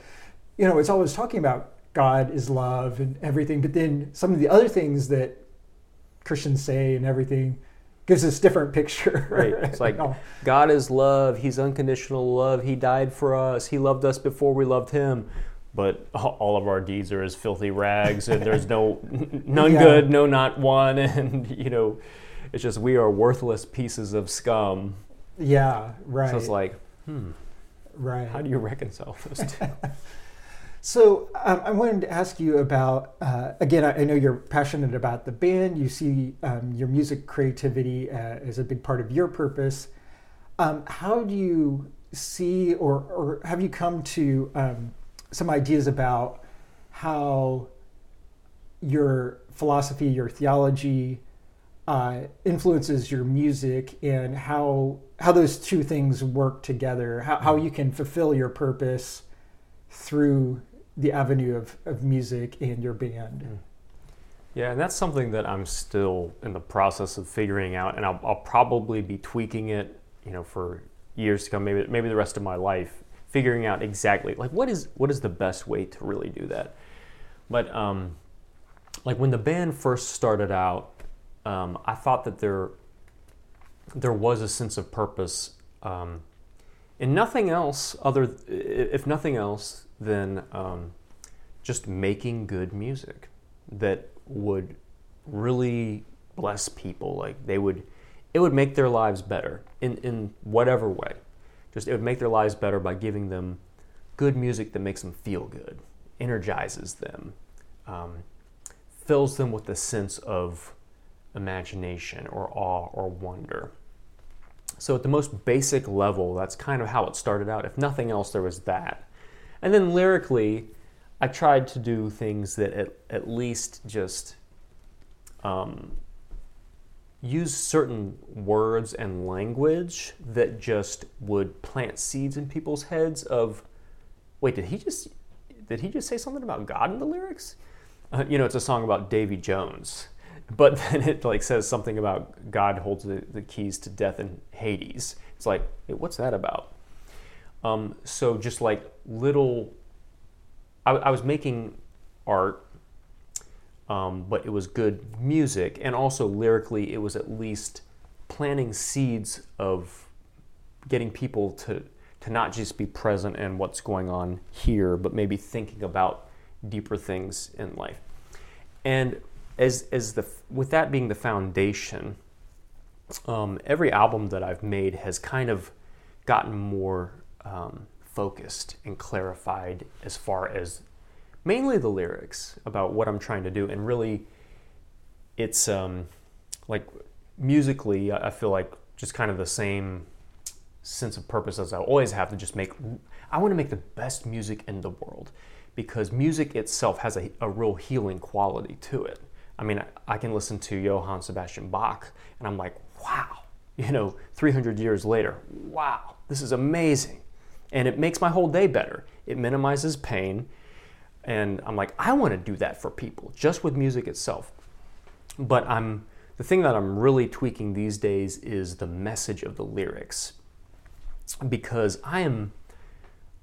you know, it's always talking about God is love and everything, but then some of the other things that Christians say and everything gives us different picture. Right. It's like God is love. He's unconditional love. He died for us. He loved us before we loved him. But all of our deeds are as filthy rags, and there's no none yeah. good, no not one, and you know, it's just we are worthless pieces of scum. Yeah, right. So it's like, hmm, right. How do you reconcile those two? So um, I wanted to ask you about uh, again. I, I, know you're passionate about the band. You see um, your music creativity uh, as a big part of your purpose. Um, how do you see, or or have you come to um, some ideas about how your philosophy, your theology, uh, influences your music, and how how those two things work together? How, how you can fulfill your purpose through the avenue of, of music and your band. Mm. Yeah, and that's something that I'm still in the process of figuring out, and I'll, I'll, probably be tweaking it, you know, for years to come, maybe maybe the rest of my life, figuring out exactly like what is what is the best way to really do that. But um, like when the band first started out, um, I thought that there there was a sense of purpose um, in nothing else other, if nothing else, than um, just making good music that would really bless people. Like they would, it would make their lives better in, in whatever way. Just it would make their lives better by giving them good music that makes them feel good, energizes them, um, fills them with a sense of imagination or awe or wonder. So, at the most basic level, that's kind of how it started out. If nothing else, there was that. And then lyrically, I tried to do things that at, at least just um, use certain words and language that just would plant seeds in people's heads of, wait, did he just did he just say something about God in the lyrics? Uh, you know, it's a song about Davy Jones, but then it like says something about God holds the, the keys to death and Hades. It's like, what's that about? Um, so just like little, I, I was making art, um, but it was good music, and also lyrically, it was at least planting seeds of getting people to to not just be present in what's going on here, but maybe thinking about deeper things in life. And as, as the, with that being the foundation, um, every album that I've made has kind of gotten more um, focused and clarified as far as mainly the lyrics about what I'm trying to do. And really, it's um, like musically, I feel like just kind of the same sense of purpose as I always have to just make. I want to make the best music in the world because music itself has a, a real healing quality to it. I mean, I, I can listen to Johann Sebastian Bach and I'm like, wow, you know, 300 years later, wow, this is amazing. And it makes my whole day better. It minimizes pain. And I'm like, I want to do that for people just with music itself. But I'm the thing that I'm really tweaking these days is the message of the lyrics because I am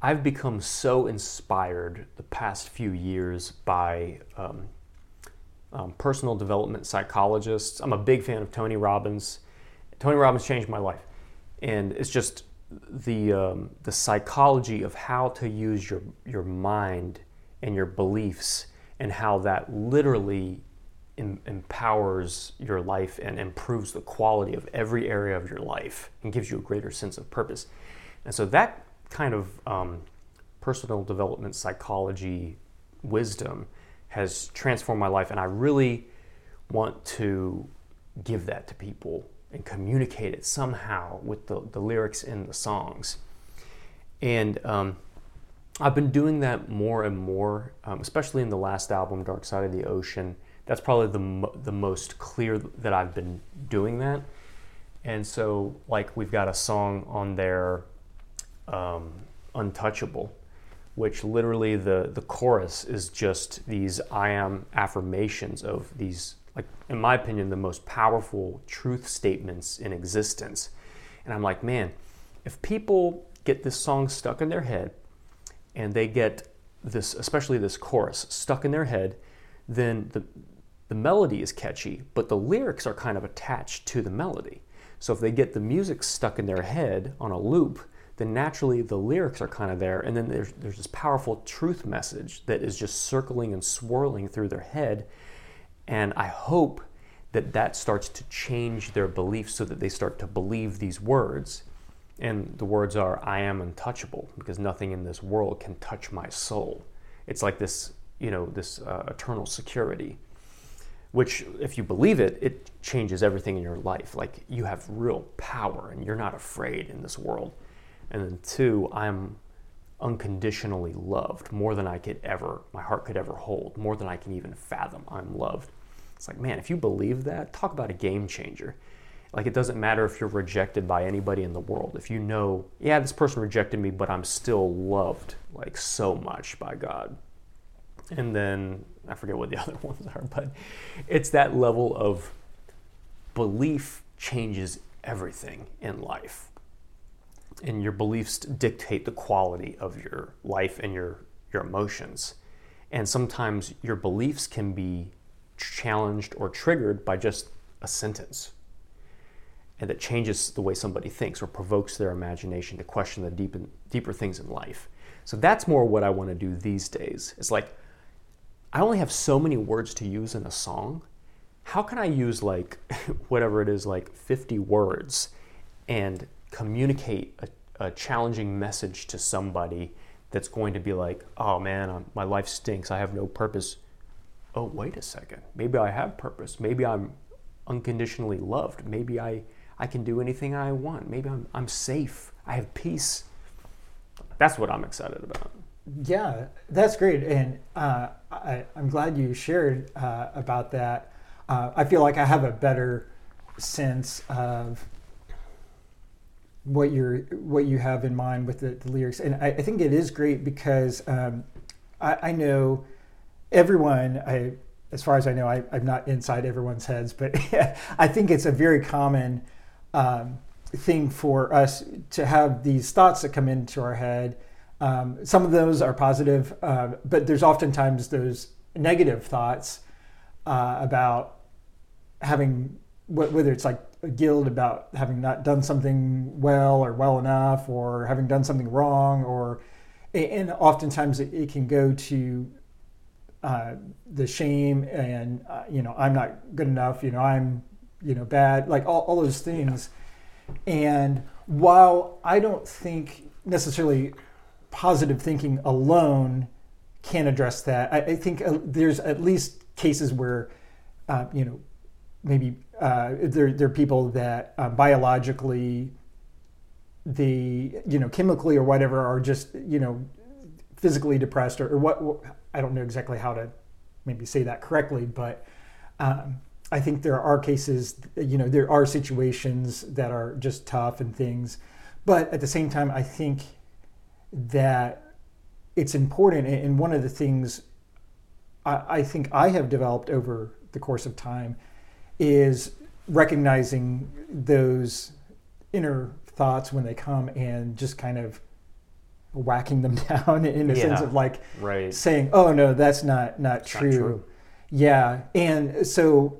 I've become so inspired the past few years by um, um, personal development psychologists. I'm a big fan of Tony Robbins. Tony Robbins changed my life, and it's just the um, the psychology of how to use your your mind and your beliefs and how that literally em- empowers your life and improves the quality of every area of your life and gives you a greater sense of purpose. And so that kind of um, personal development psychology wisdom has transformed my life, and I really want to give that to people and communicate it somehow with the, the lyrics in the songs. And um, I've been doing that more and more, um, especially in the last album, Dark Side of the Ocean that's probably the, the most clear that I've been doing that. And so, like, we've got a song on there, um, Untouchable, which literally the, the chorus is just these I am affirmations of these, like, in my opinion, the most powerful truth statements in existence. And I'm like, man, if people get this song stuck in their head and they get this, especially this chorus, stuck in their head, then the, the melody is catchy, but the lyrics are kind of attached to the melody. So if they get the music stuck in their head on a loop, then naturally the lyrics are kind of there, and then there's, there's this powerful truth message that is just circling and swirling through their head. And I hope that that starts to change their beliefs so that they start to believe these words. And the words are, I am untouchable because nothing in this world can touch my soul. It's like this, you know, this uh, eternal security which if you believe it it changes everything in your life. Like you have real power and you're not afraid in this world. And then two i'm unconditionally loved more than i could ever my heart could ever hold more than i can even fathom i'm loved. It's like man if you believe that talk about a game changer like it doesn't matter if you're rejected by anybody in the world if you know yeah this person rejected me but i'm still loved like so much by god and then I forget what the other ones are, but it's that level of belief changes everything in life. And your beliefs dictate the quality of your life and your, your emotions. And sometimes your beliefs can be challenged or triggered by just a sentence. And that changes the way somebody thinks or provokes their imagination to question the deep, deeper things in life. So that's more what I want to do these days. It's like, I only have so many words to use in a song. How can I use like whatever it is, like 50 words and communicate a, a challenging message to somebody that's going to be like, oh man, I'm, my life stinks. I have no purpose. Oh, wait a second. Maybe I have purpose. Maybe I'm unconditionally loved. Maybe I, I can do anything I want. Maybe I'm, I'm safe. I have peace. That's what I'm excited about. Yeah, that's great, and uh, I, am glad you shared uh, about that. Uh, I feel like I have a better sense of what you're what you have in mind with the, the lyrics, and I, I, think it is great because um, I, I, know everyone. I, as far as I know, I, am not inside everyone's heads, but I think it's a very common um, thing for us to have these thoughts that come into our head. Um, some of those are positive, uh, but there's oftentimes those negative thoughts uh, about having wh- whether it's like a guilt about having not done something well or well enough, or having done something wrong, or and oftentimes it, it can go to uh, the shame and uh, you know I'm not good enough, you know I'm you know bad, like all, all those things. Yeah. And while I don't think necessarily positive thinking alone can address that, I, I think uh, there's at least cases where uh, you know maybe uh, there, there are people that uh, biologically the you know chemically or whatever are just you know physically depressed or, or what I don't know exactly how to maybe say that correctly but um, I think there are cases you know there are situations that are just tough and things but at the same time I think that it's important and one of the things I, I think I have developed over the course of time is recognizing those inner thoughts when they come and just kind of whacking them down in a yeah, sense of like right. saying, "Oh no, that's not not true. not true." Yeah, and so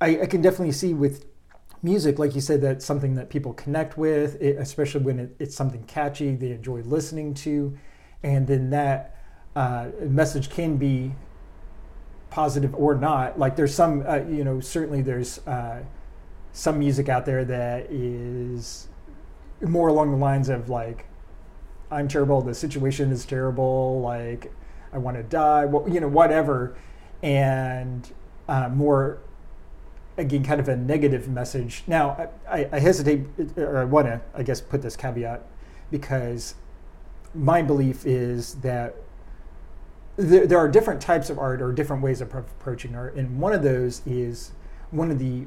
I, I, can definitely see with music, like you said, that's something that people connect with, especially when it, it's something catchy they enjoy listening to, and then that uh, message can be positive or not. Like there's some, uh, you know, certainly there's uh, some music out there that is more along the lines of like, I'm terrible, the situation is terrible, like I want to die, well, you know, whatever, and uh, more again kind of a negative message. Now I, I hesitate, or I want to, I guess, put this caveat because my belief is that there, there are different types of art or different ways of approaching art, and one of those is one of the,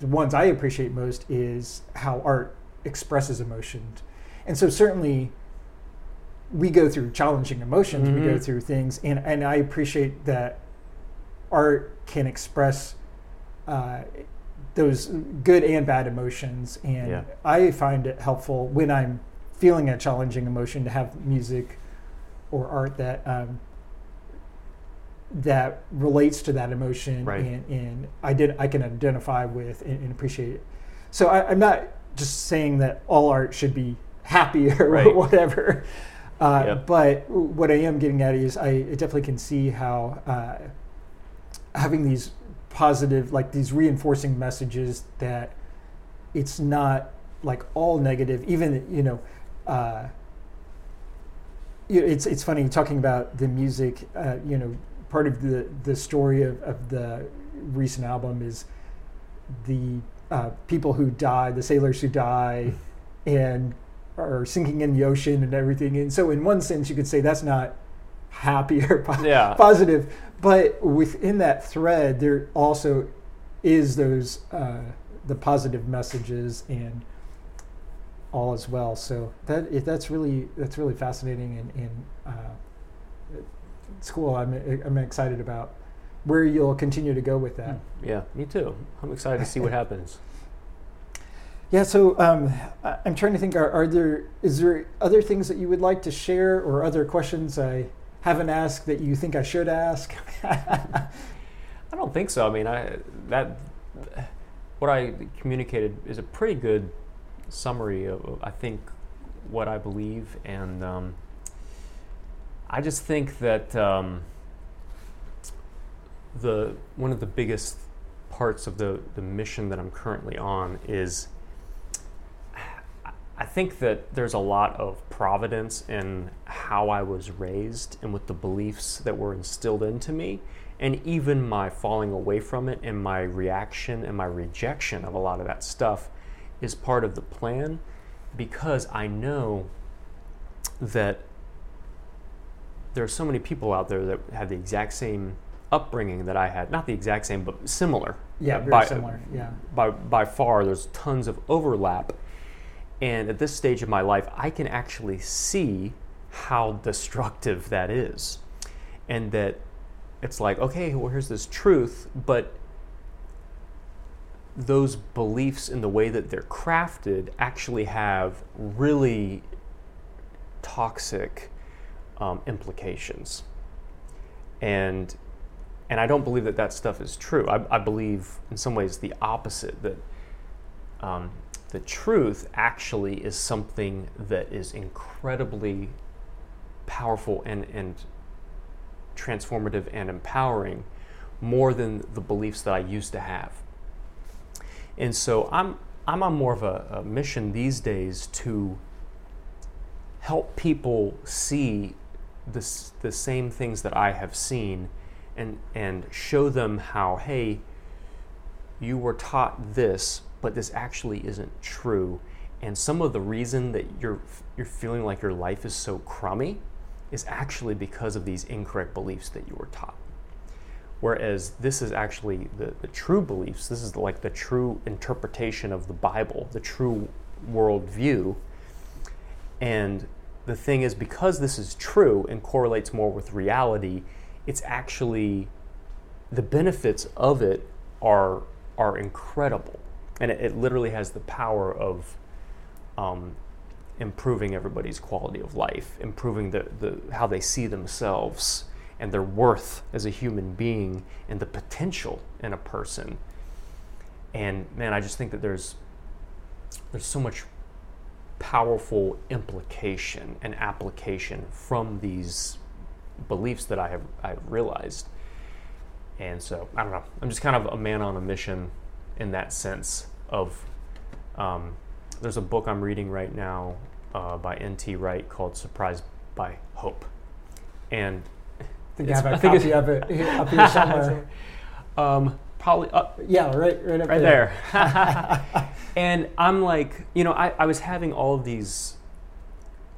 the ones I appreciate most is how art expresses emotion, and so certainly we go through challenging emotions, mm-hmm. we go mm-hmm. through things, and and I appreciate that art can express. Uh, those good and bad emotions, and yeah. I find it helpful when I'm feeling a challenging emotion to have music or art that um, that relates to that emotion right. and, and I did I can identify with and, and appreciate it. So I, am not just saying that all art should be happy or right. whatever. Uh, yep. But what I am getting at is I definitely can see how uh, having these positive, like these reinforcing messages that it's not like all negative, even, you know, uh, it's, it's funny talking about the music, uh, you know, part of the the story of, of the recent album is the uh, people who die, the sailors who die, and are sinking in the ocean and everything. And so, in one sense, you could say that's not happy or po- yeah. positive, but within that thread, there also is those uh, the positive messages and all as well. So that that's really that's really fascinating and, and uh, it's cool. I'm I'm excited about where you'll continue to go with that. Hmm. Yeah, me too. I'm excited to see what happens. Yeah, so um, I'm trying to think. Are, are, there is there other things that you would like to share, or other questions I haven't asked that you think I should ask? I don't think so. I mean, I that what I communicated is a pretty good summary of I think what I believe, and um, I just think that um, the one of the biggest parts of the, the mission that I'm currently on is I think that there's a lot of providence in how I was raised and with the beliefs that were instilled into me, and even my falling away from it and my reaction and my rejection of a lot of that stuff is part of the plan because I know that there are so many people out there that have the exact same upbringing that I had. Not the exact same, but similar. Yeah, very by, similar. Yeah. By by far, there's tons of overlap. And at this stage of my life, I can actually see how destructive that is, and that it's like, okay, well, here's this truth, but those beliefs in the way that they're crafted actually have really toxic um, implications. And and I don't believe that that stuff is true. I, I believe, in some ways, the opposite that um, the truth actually is something that is incredibly powerful and, and transformative and empowering more than the beliefs that I used to have. And so I'm, I'm on more of a, a mission these days to help people see the, the same things that I have seen and, and show them how, hey, you were taught this, but this actually isn't true. And some of the reason that you're, you're feeling like your life is so crummy is actually because of these incorrect beliefs that you were taught. Whereas this is actually the, the true beliefs, this is like the true interpretation of the Bible, the true worldview. And the thing is, because this is true and correlates more with reality, it's actually the benefits of it are are incredible, and it, it literally has the power of um, improving everybody's quality of life, improving the, the how they see themselves and their worth as a human being, and the potential in a person. And man, I just think that there's there's so much powerful implication and application from these beliefs that I have I've realized. And so I don't know. I'm just kind of a man on a mission in that sense. Of um, there's a book I'm reading right now uh, by N.T. Wright called "Surprised by Hope," and I think I have copy of it up here somewhere. um, probably up, yeah, right, right, right there. there. and I'm like, you know, I, I was having all of these,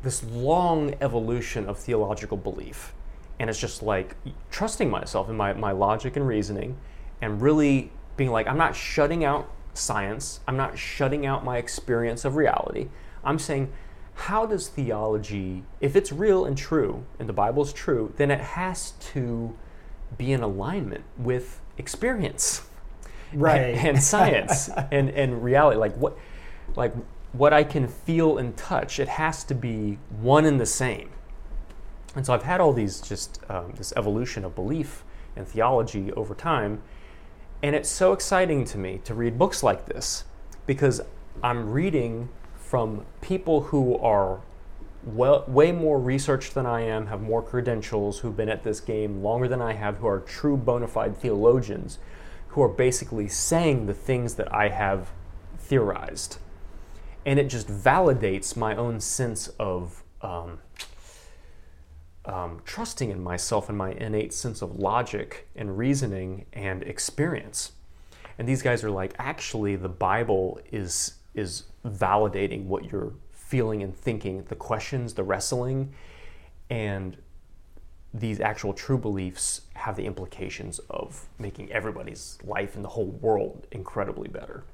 this long evolution of theological belief and it's just like trusting myself in my, my logic and reasoning and really being like i'm not shutting out science. I'm not shutting out my experience of reality. I'm saying how does theology if it's real and true and the Bible's true then it has to be in alignment with experience right. and, and science and, and reality. Like what like what i can feel and touch it has to be one and the same. And so I've had all these just um, this evolution of belief and theology over time. And it's so exciting to me to read books like this because I'm reading from people who are well, way more researched than I am, have more credentials, who've been at this game longer than I have, who are true bona fide theologians, who are basically saying the things that I have theorized. And it just validates my own sense of. Um, um, trusting in myself and my innate sense of logic and reasoning and experience. And these guys are like, actually, the Bible is is validating what you're feeling and thinking, the questions, the wrestling, and these actual true beliefs have the implications of making everybody's life and the whole world incredibly better.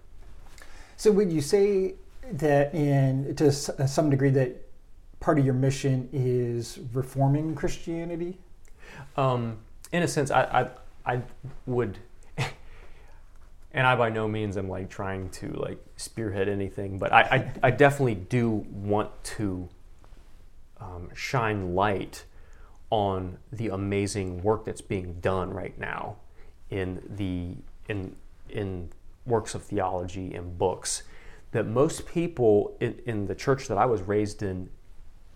So, would you say that, in to some degree, that part of your mission is reforming Christianity? Um, in a sense, I, I, I would, and I by no means am like trying to like spearhead anything, but I, I, I definitely do want to um, shine light on the amazing work that's being done right now in the in in works of theology and books that most people in, in the church that I was raised in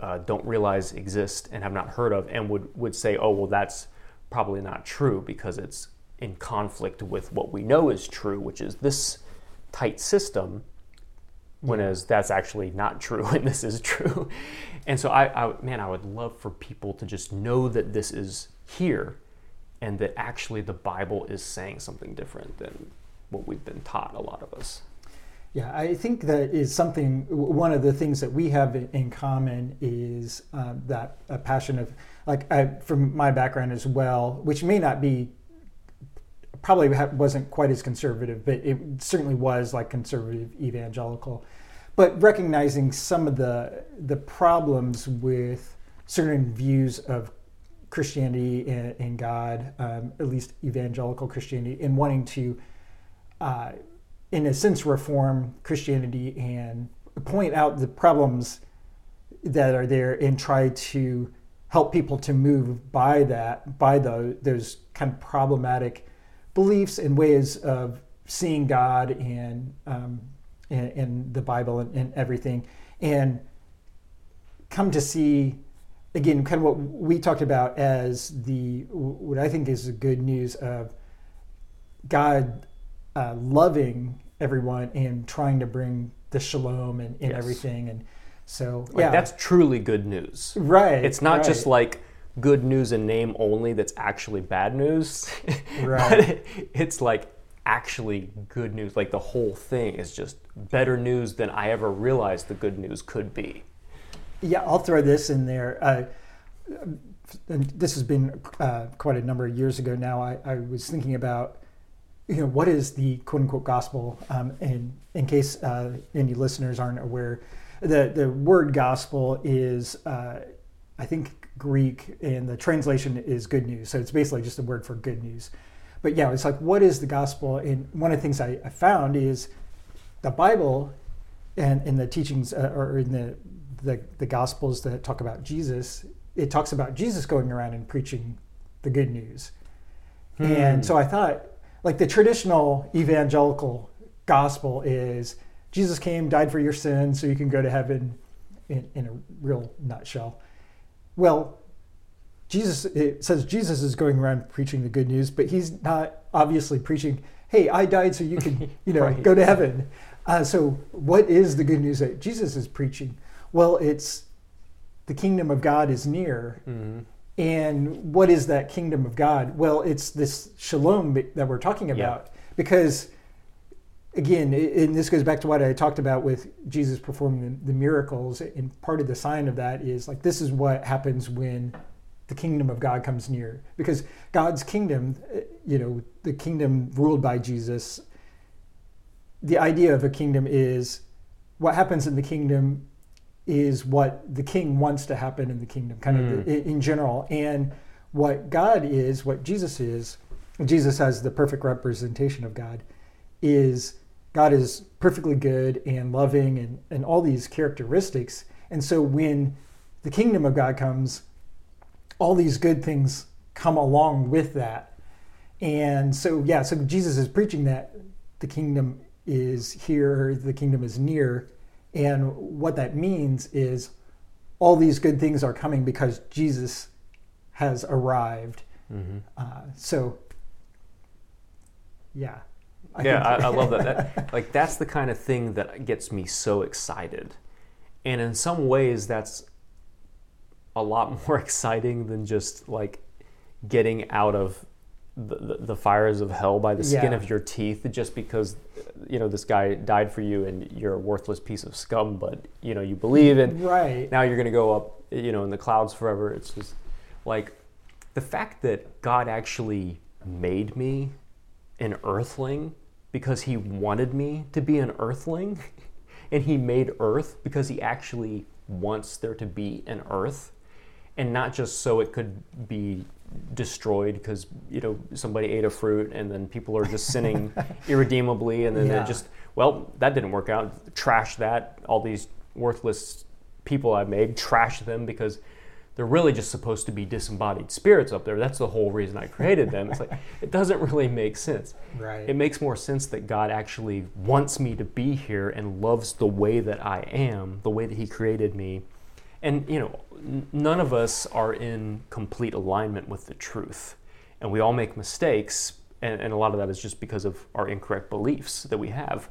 uh, don't realize exist and have not heard of and would, would say, oh, well, that's probably not true because it's in conflict with what we know is true, which is this tight system, whereas that's actually not true and this is true. And so, I, I, man, I would love for people to just know that this is here and that actually the Bible is saying something different than what we've been taught, a lot of us. Yeah, I think that is something. One of the things that we have in common is um, that a passion of, like, I, from my background as well, which may not be, probably wasn't quite as conservative, but it certainly was like conservative evangelical. But recognizing some of the the problems with certain views of Christianity and, and God, um, at least evangelical Christianity, and wanting to. Uh, in a sense, reform Christianity and point out the problems that are there and try to help people to move by that, by the, those kind of problematic beliefs and ways of seeing God and um, in, in, the Bible and, and, everything, and come to see again kind of what we talked about as the what I think is the good news of God uh, loving everyone and trying to bring the shalom and, and yes. everything and so like, yeah that's truly good news right it's not right. just like good news in name only that's actually bad news right it, it's like actually good news. Like the whole thing is just better news than I ever realized the good news could be. Yeah, I'll throw this in there. Uh, this has been uh, quite a number of years ago now. I, I, was thinking about, you know, what is the quote unquote gospel? Um, and in case uh, any listeners aren't aware, the, the word gospel is, uh, I think, Greek, and the translation is good news. So it's basically just a word for good news but yeah, it's like, what is the gospel? And one of the things I, I found is the Bible and in the teachings uh, or in the, the, the gospels that talk about Jesus, it talks about Jesus going around and preaching the good news. Hmm. And so I thought, like the traditional evangelical gospel is Jesus came, died for your sins, so you can go to heaven in, in a real nutshell. Well, Jesus it says Jesus is going around preaching the good news, but he's not obviously preaching, "Hey, I died so you can, you know, right. go to heaven." Uh, so, what is the good news that Jesus is preaching? Well, it's the kingdom of God is near. Mm-hmm. And what is that kingdom of God? Well, it's this shalom that we're talking about. Yeah. Because, again, and this goes back to what I talked about with Jesus performing the, the miracles. And part of the sign of that is like, this is what happens when the kingdom of God comes near. Because God's kingdom, eh, you know, the kingdom ruled by Jesus, the idea of a kingdom is what happens in the kingdom is what the king wants to happen in the kingdom, kind mm. of in general. And what God is, what Jesus is, Jesus has the perfect representation of God, is God is perfectly good and loving and, and all these characteristics. And so when the kingdom of God comes, all these good things come along with that. And so, yeah, so Jesus is preaching that the kingdom is here, the kingdom is near. And what that means is all these good things are coming because Jesus has arrived. Mm-hmm. Uh, so, yeah. I yeah, I, I, love that. that. Like, that's the kind of thing that gets me so excited. And in some ways, that's a lot more exciting than just like getting out of the, the, the fires of hell by the skin yeah. of your teeth just because you know this guy died for you and you're a worthless piece of scum but you know you believe and right. Now you're going to go up you know in the clouds forever. It's just like the fact that god actually made me an earthling because he wanted me to be an earthling and he made earth because he actually wants there to be an earth and not just so it could be destroyed because you know somebody ate a fruit and then people are just sinning irredeemably and then yeah. just well that didn't work out. Trash that. All these worthless people i made trash them because they're really just supposed to be disembodied spirits up there. That's the whole reason i created them. It's like it doesn't really make sense. Right. It makes more sense that god actually wants me to be here and loves the way that i am the way that he created me. And you know none of us are in complete alignment with the truth. And we all make mistakes and, and, a lot of that is just because of our incorrect beliefs that we have.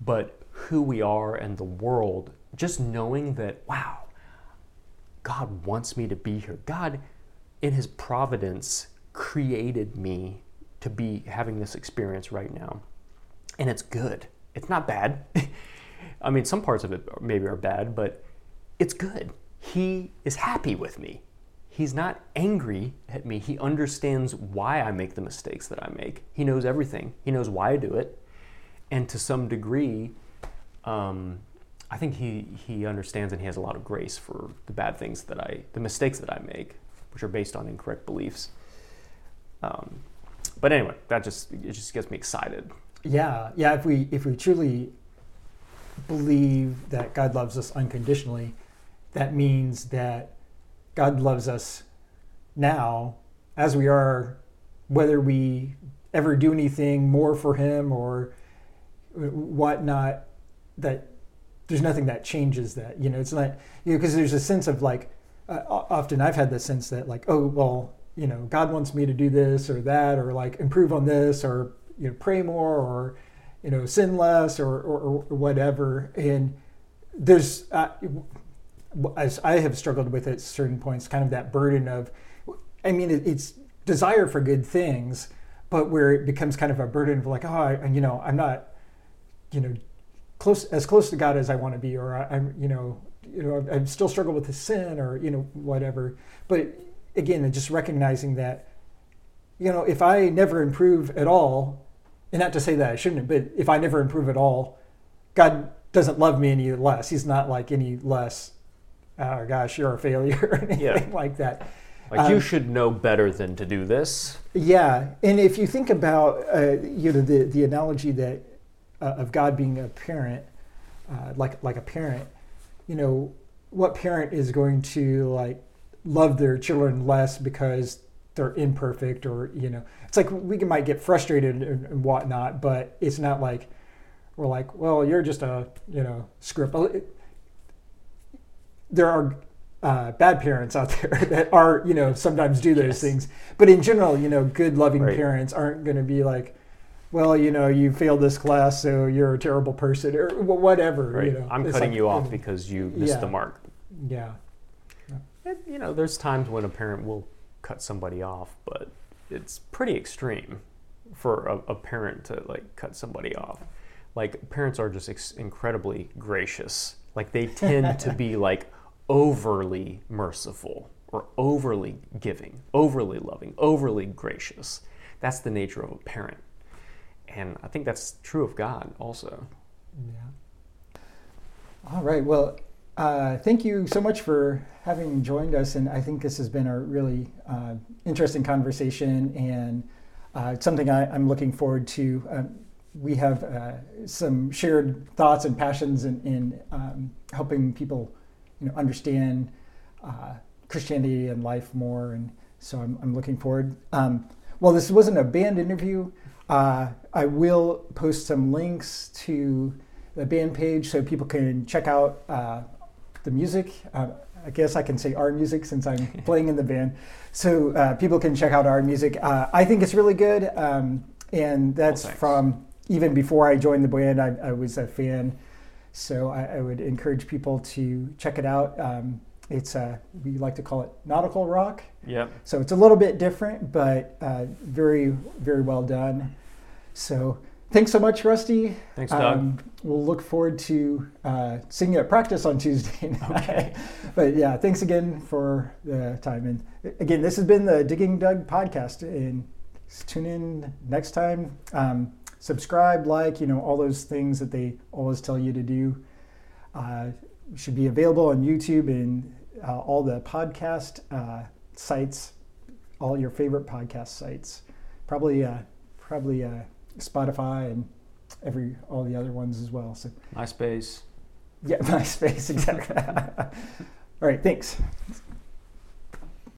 But who we are and the world just knowing that wow god wants me to be here. God in his providence created me to be having this experience right now. And it's good. It's not bad. I mean some parts of it maybe are bad but it's good. He is happy with me. He's not angry at me. He understands why I make the mistakes that I make. He knows everything. He knows why I do it. And to some degree, um, I think he, he understands and he has a lot of grace for the bad things that I, the mistakes that I make, which are based on incorrect beliefs. Um, but anyway, that just it just gets me excited. Yeah, yeah. If we if we truly believe that God loves us unconditionally, that means that God loves us now as we are, whether we ever do anything more for Him or whatnot. That there's nothing that changes that. You know, it's not you know because there's a sense of like uh, often I've had the sense that like oh well you know God wants me to do this or that or like improve on this or you know pray more or you know sin less or or, or whatever and there's uh, as I have struggled with at certain points kind of that burden of I mean it, it's desire for good things but where it becomes kind of a burden of like oh I, you know I'm not you know close as close to God as I want to be or I, I'm you know you know I'm still struggle with the sin or you know whatever but again just recognizing that you know if I never improve at all and not to say that I shouldn't, but if I never improve at all, God doesn't love me any less. He's not like any less, oh gosh, you're a failure or anything yeah. like that. Like um, you should know better than to do this. Yeah, and if you think about uh, you know the the analogy that uh, of God being a parent, uh, like like a parent, you know, what parent is going to like love their children less because they're imperfect or you know it's like we might get frustrated and, whatnot but it's not like we're like well you're just a you know script there are uh, bad parents out there that are you know sometimes do those yes. things but in general you know good loving right. parents aren't going to be like well you know you failed this class so you're a terrible person or whatever right. you know i'm cutting like, you off because you missed yeah. the mark yeah. yeah. you know there's times when a parent will cut somebody off, but it's pretty extreme for a, a parent to like cut somebody off. Like parents are just ex- incredibly gracious. Like they tend to be like overly merciful or overly giving, overly loving, overly gracious. That's the nature of a parent. And I think that's true of God also. Yeah. All right. Well, uh, thank you so much for having joined us, and I think this has been a really uh, interesting conversation and uh, something I, am looking forward to. Um, we have uh, some shared thoughts and passions in, in um, helping people, you know, understand uh, Christianity and life more, and so I'm, I'm looking forward. Um, well, this wasn't a band interview. Uh, I will post some links to the band page so people can check out the music. Uh, I guess I can say our music since I'm playing in the band. So uh, people can check out our music. Uh, I think it's really good. Um, and that's well, from even before I joined the band, I, I was a fan. So I, I, would encourage people to check it out. Um, it's uh, we like to call it nautical rock. Yep. So it's a little bit different, but uh, very very well done. So thanks so much, Rusty. Thanks, Doug. Um, we'll look forward to uh, seeing you at practice on Tuesday. Okay. but yeah, thanks again for the time. And again, this has been the Digging Doug podcast. And tune in next time. Um, subscribe, like, you know, all those things that they always tell you to do. Uh, should be available on YouTube and uh, all the podcast uh, sites, all your favorite podcast sites. Probably, uh, probably uh, Spotify and every all the other ones as well. So MySpace. Yeah, MySpace exactly. all right, thanks.